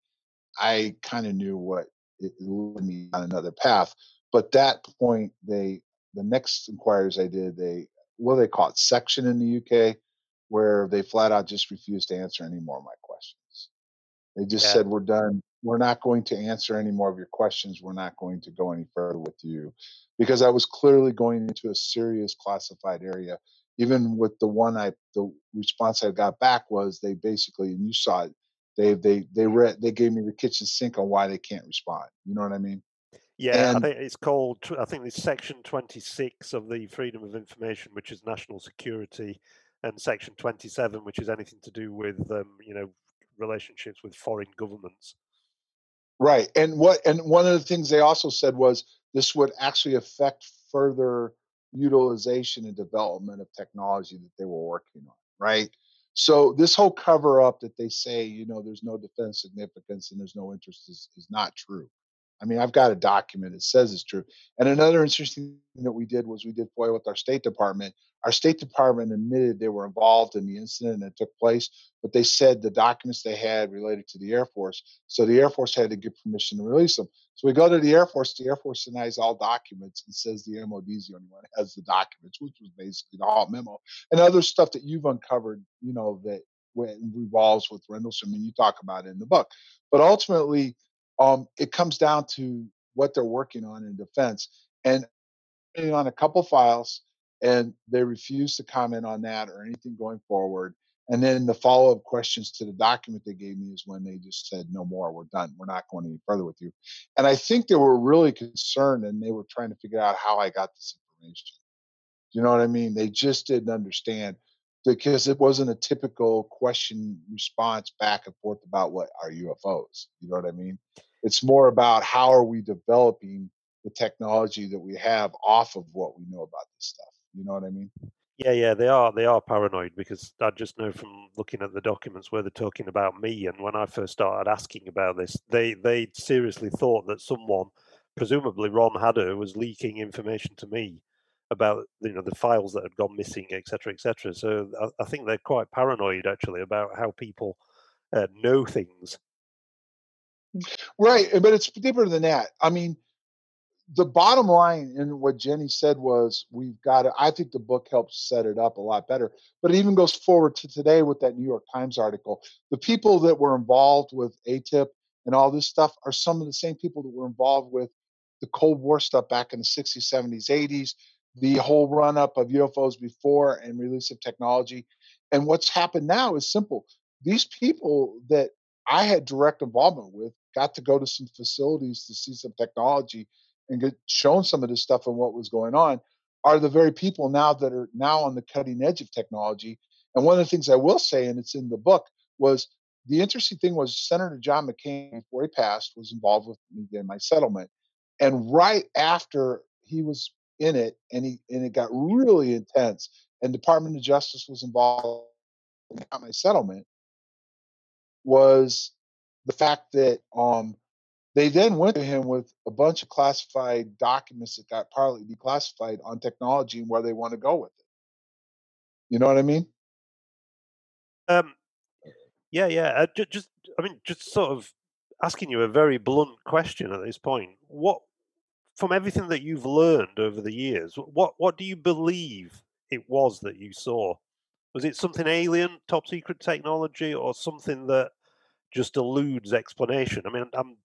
I kind of knew what it led me on another path. But that point, they the next inquiries I did, they do they call it, section in the UK where they flat out just refused to answer any more of my questions. They just yeah. said, We're done. We're not going to answer any more of your questions. We're not going to go any further with you. Because I was clearly going into a serious classified area. Even with the one I, the response I got back was they basically, and you saw it, they they they mm-hmm. read they gave me the kitchen sink on why they can't respond. You know what I mean? Yeah, and, I think it's called. I think it's Section Twenty Six of the Freedom of Information, which is national security and Section 27, which is anything to do with um, you know relationships with foreign governments. Right, and what and one of the things they also said was this would actually affect further utilization and development of technology that they were working on. Right. So this whole cover up that they say, you know, there's no defense significance and there's no interest is, is not true. I mean, I've got a document that says it's true. And another interesting thing that we did was we did FOIA with our State Department. Our State Department admitted they were involved in the incident that took place, but they said the documents they had related to the Air Force. So the Air Force had to give permission to release them. So we go to the Air Force. The Air Force denies all documents and says the MOD is the only one that has the documents, which was basically the Halt memo and other stuff that you've uncovered. You know that revolves with Rendlesham, and you talk about it in the book. But ultimately, um, it comes down to what they're working on in defense. And on a couple files, and they refused to comment on that or anything going forward. And then the follow up questions to the document they gave me is when they just said, no more, we're done. We're not going any further with you. And I think they were really concerned and they were trying to figure out how I got this information. You know what I mean? They just didn't understand because it wasn't a typical question response back and forth about what are UFOs. You know what I mean? It's more about how are we developing the technology that we have off of what we know about this stuff. You know what I mean? Yeah, yeah, they are. They are paranoid because I just know from looking at the documents where they're talking about me. And when I first started asking about this, they they seriously thought that someone, presumably Ron Hadder, was leaking information to me about you know the files that had gone missing, etc., etc. So I, I, think they're quite paranoid actually about how people uh, know things. Right, but it's deeper than that. I mean, the bottom line in what Jenny said was we've got to, I think the book helps set it up a lot better. But it even goes forward to today with that New York Times article. The people that were involved with ATIP and all this stuff are some of the same people that were involved with the Cold War stuff back in the 60s, 70s, 80s, the whole run up of UFOs before and release of technology. And what's happened now is simple. These people that I had direct involvement with got to go to some facilities to see some technology and get shown some of this stuff and what was going on are the very people now that are now on the cutting edge of technology. And one of the things I will say, and it's in the book, was the interesting thing was Senator John McCain, before he passed, was involved with me in my settlement. And right after he was in it, and he and it got really intense, and Department of Justice was involved in my settlement, was the fact that um, they then went to him with a bunch of classified documents that got partly declassified on technology and where they want to go with it. You know what I mean? Um, yeah, yeah. Uh, just, just, I mean, just sort of asking you a very blunt question at this point. What, from everything that you've learned over the years, what, what do you believe it was that you saw? Was it something alien, top secret technology, or something that just eludes explanation? I mean, I'm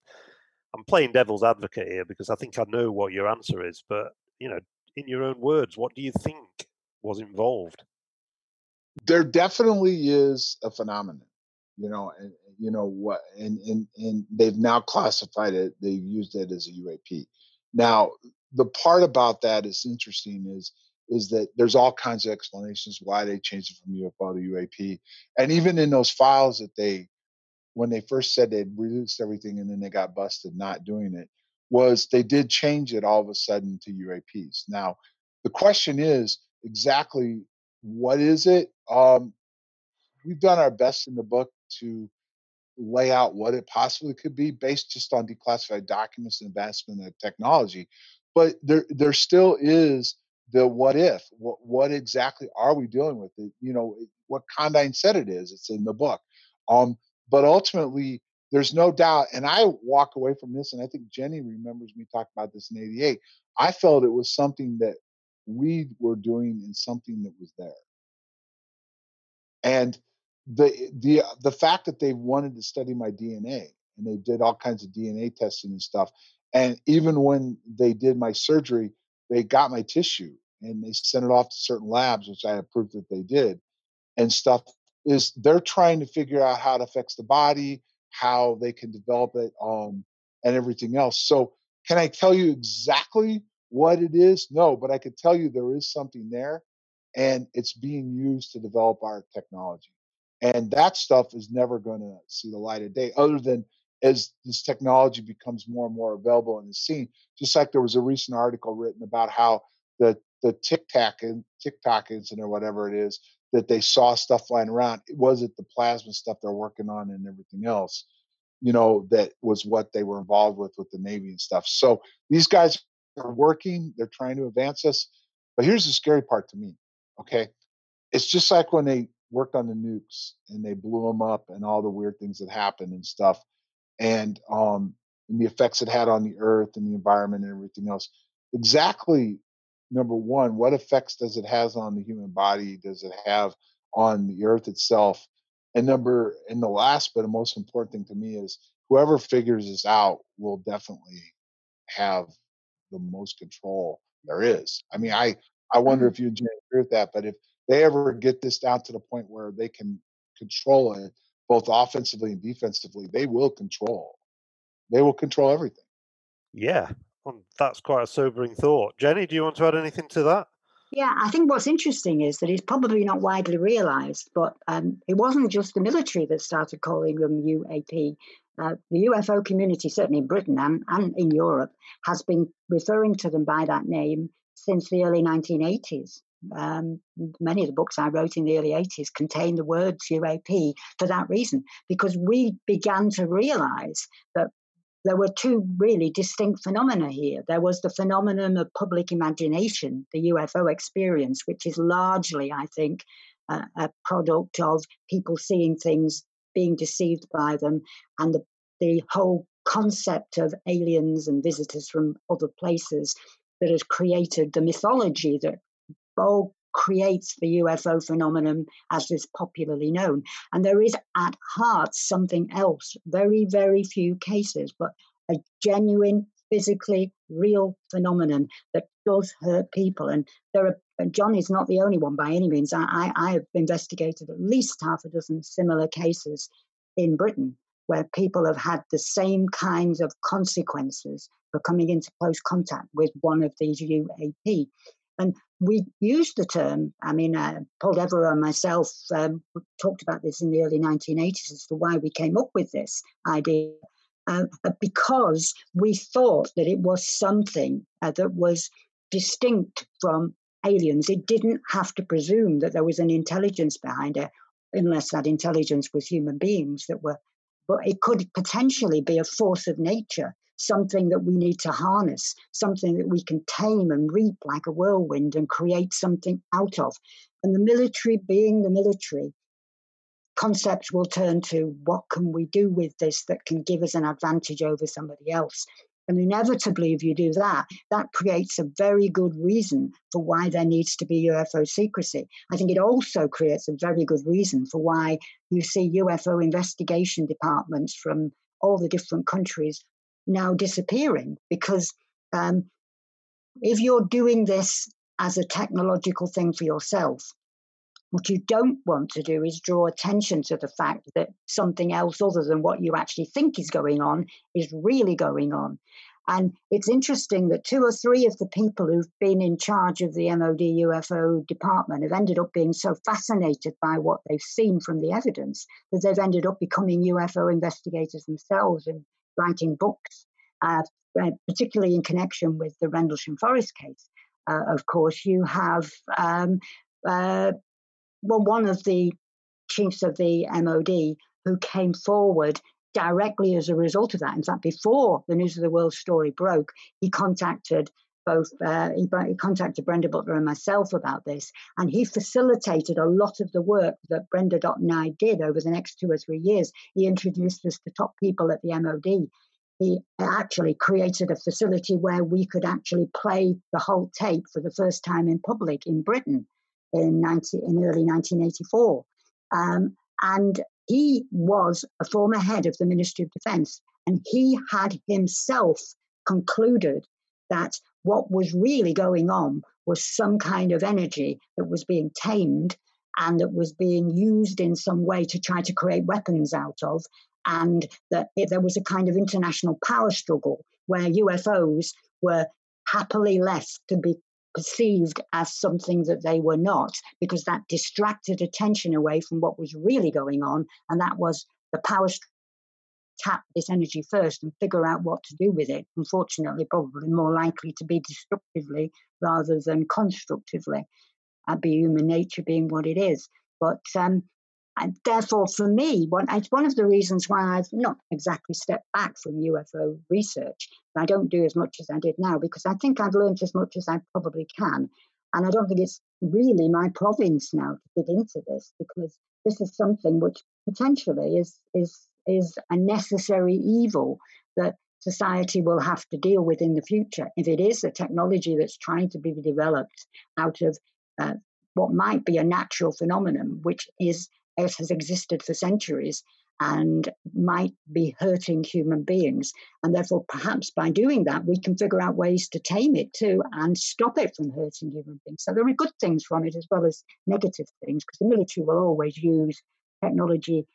I'm playing devil's advocate here because I think I know what your answer is, but you know, in your own words, what do you think was involved? There definitely is a phenomenon, you know, and you know what, and and and they've now classified it. They've used it as a UAP. Now, the part about that is interesting is is that there's all kinds of explanations why they changed it from UFO to UAP, and even in those files that they when they first said they'd released everything and then they got busted not doing it was they did change it all of a sudden to UAPs. Now, the question is exactly what is it? Um, we've done our best in the book to lay out what it possibly could be based just on declassified documents and advancement of technology. But there, there still is the what if. What, what exactly are we dealing with? It, you know, what Condign said it is. It's in the book. Um, but ultimately, there's no doubt, and I walk away from this, and I think Jenny remembers me talking about this in '88. I felt it was something that we were doing and something that was there. And the the the fact that they wanted to study my DNA and they did all kinds of DNA testing and stuff, and even when they did my surgery, they got my tissue and they sent it off to certain labs, which I have proof that they did, and stuff is they're trying to figure out how it affects the body, how they can develop it, um, and everything else. So, can I tell you exactly what it is? No, but I could tell you there is something there, and it's being used to develop our technology. And that stuff is never going to see the light of day, other than as this technology becomes more and more available in the scene. Just like there was a recent article written about how the the Tic Tac and TikTok incident or whatever it is that they saw stuff flying around. It wasn't the plasma stuff they're working on and everything else, you know, that was what they were involved with with the Navy and stuff. So these guys are working, they're trying to advance us. But here's the scary part to me, okay? It's just like when they worked on the nukes and they blew them up and all the weird things that happened and stuff. And um and the effects it had on the earth and the environment and everything else. Exactly number one, what effects does it has on the human body? Does it have on the earth itself? And number, and the last but the most important thing to me is whoever figures this out will definitely have the most control there is. I mean, I I wonder Mm. if you agree with that, but if they ever get this down to the point where they can control it both offensively and defensively, they will control. They will control everything. Yeah, well, that's quite a sobering thought. Jenny, do you want to add anything to that? Yeah, I think what's interesting is that it's probably not widely realised, but um, it wasn't just the military that started calling them UAP. Uh, the UFO community, certainly in Britain and, and in Europe, has been referring to them by that name since the early 1980s. Um, many of the books I wrote in the early 80s contain the words UAP for that reason, because we began to realise that there were two really distinct phenomena here. There was the phenomenon of public imagination, the UFO experience, which is largely, I think, uh, a product of people seeing things, being deceived by them, and the, the whole concept of aliens and visitors from other places that has created the mythology that creates the UFO phenomenon as is popularly known. And there is at heart something else, very, very few cases, but a genuine, physically real phenomenon that does hurt people. And there are John is not the only one by any means. I, I, I have investigated at least half a dozen similar cases in Britain where people have had the same kinds of consequences for coming into close contact with one of these UAP. And we used the term, I mean, uh, Paul Devereux and myself um, talked about this in the early 1980s as to why we came up with this idea. Uh, because we thought that it was something uh, that was distinct from aliens. It didn't have to presume that there was an intelligence behind it, unless that intelligence was human beings that were. But it could potentially be a force of nature something that we need to harness, something that we can tame and reap like a whirlwind and create something out of. And the military, being the military, concepts will turn to what can we do with this that can give us an advantage over somebody else. And inevitably, if you do that, that creates a very good reason for why there needs to be UFO secrecy. I think it also creates a very good reason for why you see UFO investigation departments from all the different countries now disappearing because um, if you're doing this as a technological thing for yourself, what you don't want to do is draw attention to the fact that something else other than what you actually think is going on is really going on. And it's interesting that two or three of the people who've been in charge of the MOD UFO department have ended up being so fascinated by what they've seen from the evidence that they've ended up becoming UFO investigators themselves and writing books, uh, particularly in connection with the Rendlesham Forest case. Uh, of course, you have um, uh, well, one of the chiefs of the MOD who came forward directly as a result of that. In fact, before the News of the World story broke, he contacted both uh, he, contacted Brenda Butler and myself about this, and he facilitated a lot of the work that Brenda Dot and I did over the next two or three years. He introduced us to top people at the MOD. He actually created a facility where we could actually play the whole tape for the first time in public in Britain in, 19, in early 1984. Um, and he was a former head of the Ministry of Defense, and he had himself concluded that what was really going on was some kind of energy that was being tamed and that was being used in some way to try to create weapons out of, and that it, there was a kind of international power struggle where UFOs were happily left to be perceived as something that they were not, because that distracted attention away from what was really going on, and that was the power tap this energy first and figure out what to do with it. Unfortunately, probably more likely to be destructively rather than constructively, uh, be human nature being what it is. But um, and therefore, for me, one, it's one of the reasons why I've not exactly stepped back from UFO research. I don't do as much as I did now because I think I've learned as much as I probably can. And I don't think it's really my province now to get into this because this is something which potentially is is is a necessary evil that society will have to deal with in the future. If it is a technology that's trying to be developed out of uh, what might be a natural phenomenon, which is it has existed for centuries, and might be hurting human beings. And therefore, perhaps by doing that, we can figure out ways to tame it too and stop it from hurting human beings. So there are good things from it as well as negative things, because the military will always use technology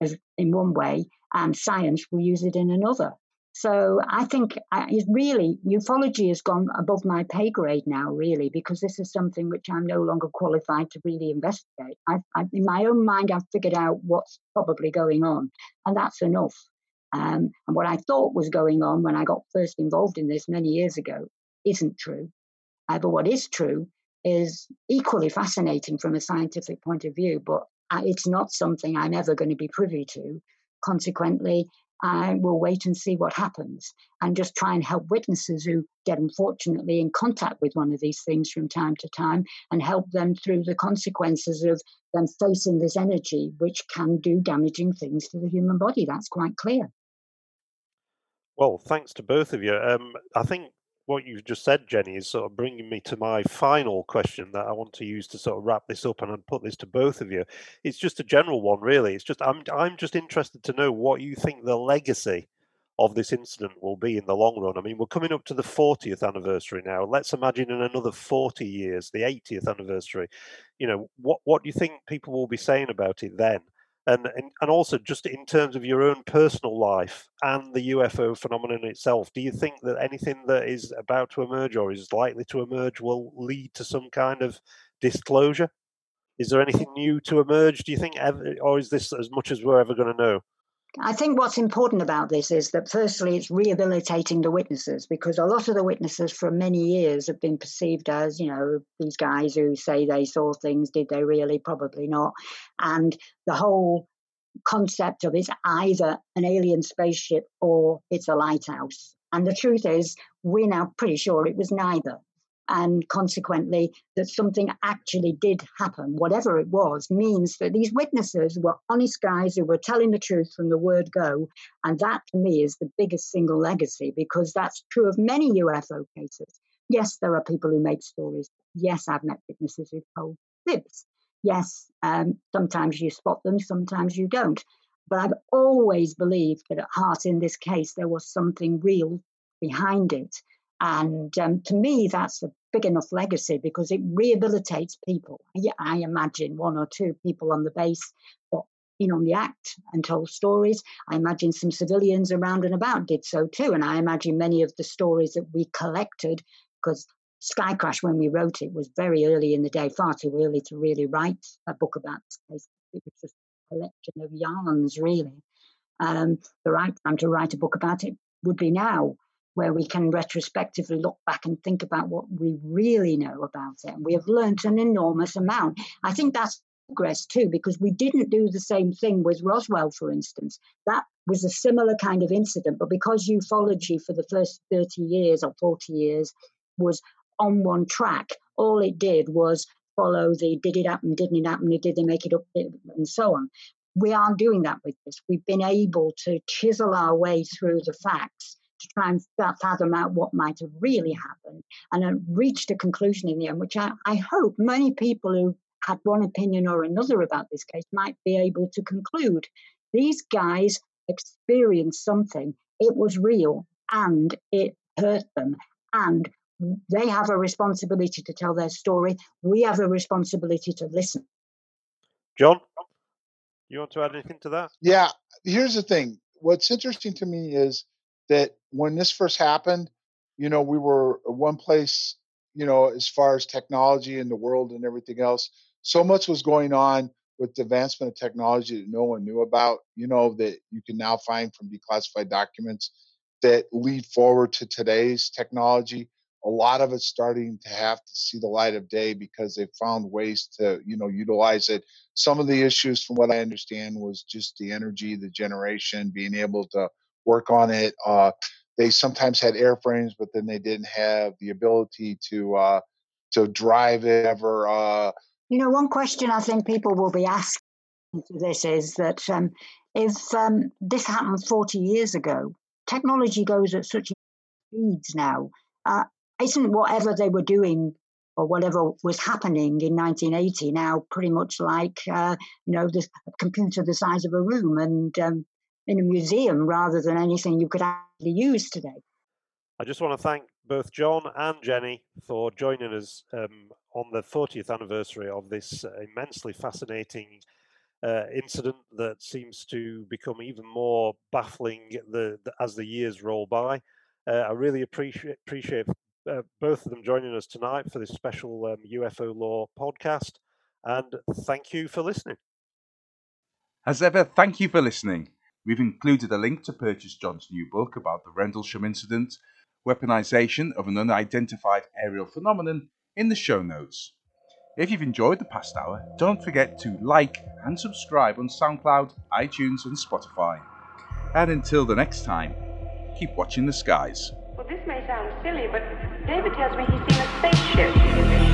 as in one way and science will use it in another. So I think it really ufology has gone above my pay grade now, really, because this is something which I'm no longer qualified to really investigate. I've, I've, in my own mind, I've figured out what's probably going on, and that's enough. Um, and what I thought was going on when I got first involved in this many years ago isn't true. Uh, but what is true is equally fascinating from a scientific point of view, but it's not something I'm ever going to be privy to. Consequently, I will wait and see what happens and just try and help witnesses who get unfortunately in contact with one of these things from time to time and help them through the consequences of them facing this energy, which can do damaging things to the human body. That's quite clear. Well, thanks to both of you. Um, I think what you've just said, Jenny, is sort of bringing me to my final question that I want to use to sort of wrap this up and put this to both of you. It's just a general one, really. It's just I'm I'm just interested to know what you think the legacy of this incident will be in the long run. I mean, we're coming up to the 40th anniversary now. Let's imagine in another 40 years, the 80th anniversary. You know, what what do you think people will be saying about it then? And, and and also just in terms of your own personal life and the UFO phenomenon itself, do you think that anything that is about to emerge or is likely to emerge will lead to some kind of disclosure? Is there anything new to emerge? Do you think, ever, or is this as much as we're ever going to know? I think what's important about this is that firstly, it's rehabilitating the witnesses because a lot of the witnesses for many years have been perceived as, you know, these guys who say they saw things, did they really? Probably not. And the whole concept of it's either an alien spaceship or it's a lighthouse. And the truth is, we're now pretty sure it was neither and consequently that something actually did happen, whatever it was, means that these witnesses were honest guys who were telling the truth from the word go. And that to me is the biggest single legacy because that's true of many UFO cases. Yes, there are people who make stories. Yes, I've met witnesses who've told fibs. Yes, um, sometimes you spot them, sometimes you don't. But I've always believed that at heart in this case, there was something real behind it. And um, to me, that's a big enough legacy because it rehabilitates people. I imagine one or two people on the base got in on the act and told stories. I imagine some civilians around and about did so too. And I imagine many of the stories that we collected, because Sky Crash, when we wrote it, was very early in the day, far too early to really write a book about case. It was just a collection of yarns, really. Um, the right time to write a book about it would be now where we can retrospectively look back and think about what we really know about it. And we have learnt an enormous amount. I think that's progress too, because we didn't do the same thing with Roswell, for instance. That was a similar kind of incident, but because ufology for the first 30 years or 40 years was on one track, all it did was follow the did it happen, didn't it happen, did they make it up, and so on. We aren't doing that with this. We've been able to chisel our way through the facts to try and fathom out what might have really happened and I reached a conclusion in the end, which I, I hope many people who had one opinion or another about this case might be able to conclude. These guys experienced something, it was real and it hurt them. And they have a responsibility to tell their story. We have a responsibility to listen. John, you want to add anything to that? Yeah, here's the thing. What's interesting to me is that when this first happened, you know, we were one place, you know, as far as technology in the world and everything else. So much was going on with the advancement of technology that no one knew about, you know, that you can now find from declassified documents that lead forward to today's technology. A lot of it's starting to have to see the light of day because they've found ways to, you know, utilize it. Some of the issues, from what I understand, was just the energy, the generation, being able to work on it. Uh, they sometimes had airframes, but then they didn't have the ability to uh, to drive it ever. Uh, you know, one question I think people will be asking this is that um, if um, this happened 40 years ago, technology goes at such speeds now. Uh, isn't whatever they were doing or whatever was happening in 1980 now pretty much like uh, you know the computer the size of a room and um, in a museum rather than anything you could actually use today. I just want to thank both John and Jenny for joining us um, on the 40th anniversary of this uh, immensely fascinating uh, incident that seems to become even more baffling the, the as the years roll by. Uh, I really appreciate appreciate uh, both of them joining us tonight for this special um, UFO Lore podcast, and thank you for listening. As ever, thank you for listening. We've included a link to purchase John's new book about the Rendlesham incident, weaponization of an unidentified aerial phenomenon, in the show notes. If you've enjoyed the past hour, don't forget to like and subscribe on SoundCloud, iTunes, and Spotify. And until the next time, keep watching the skies. Well, this may sound silly, but David tells me he's seen a spaceship.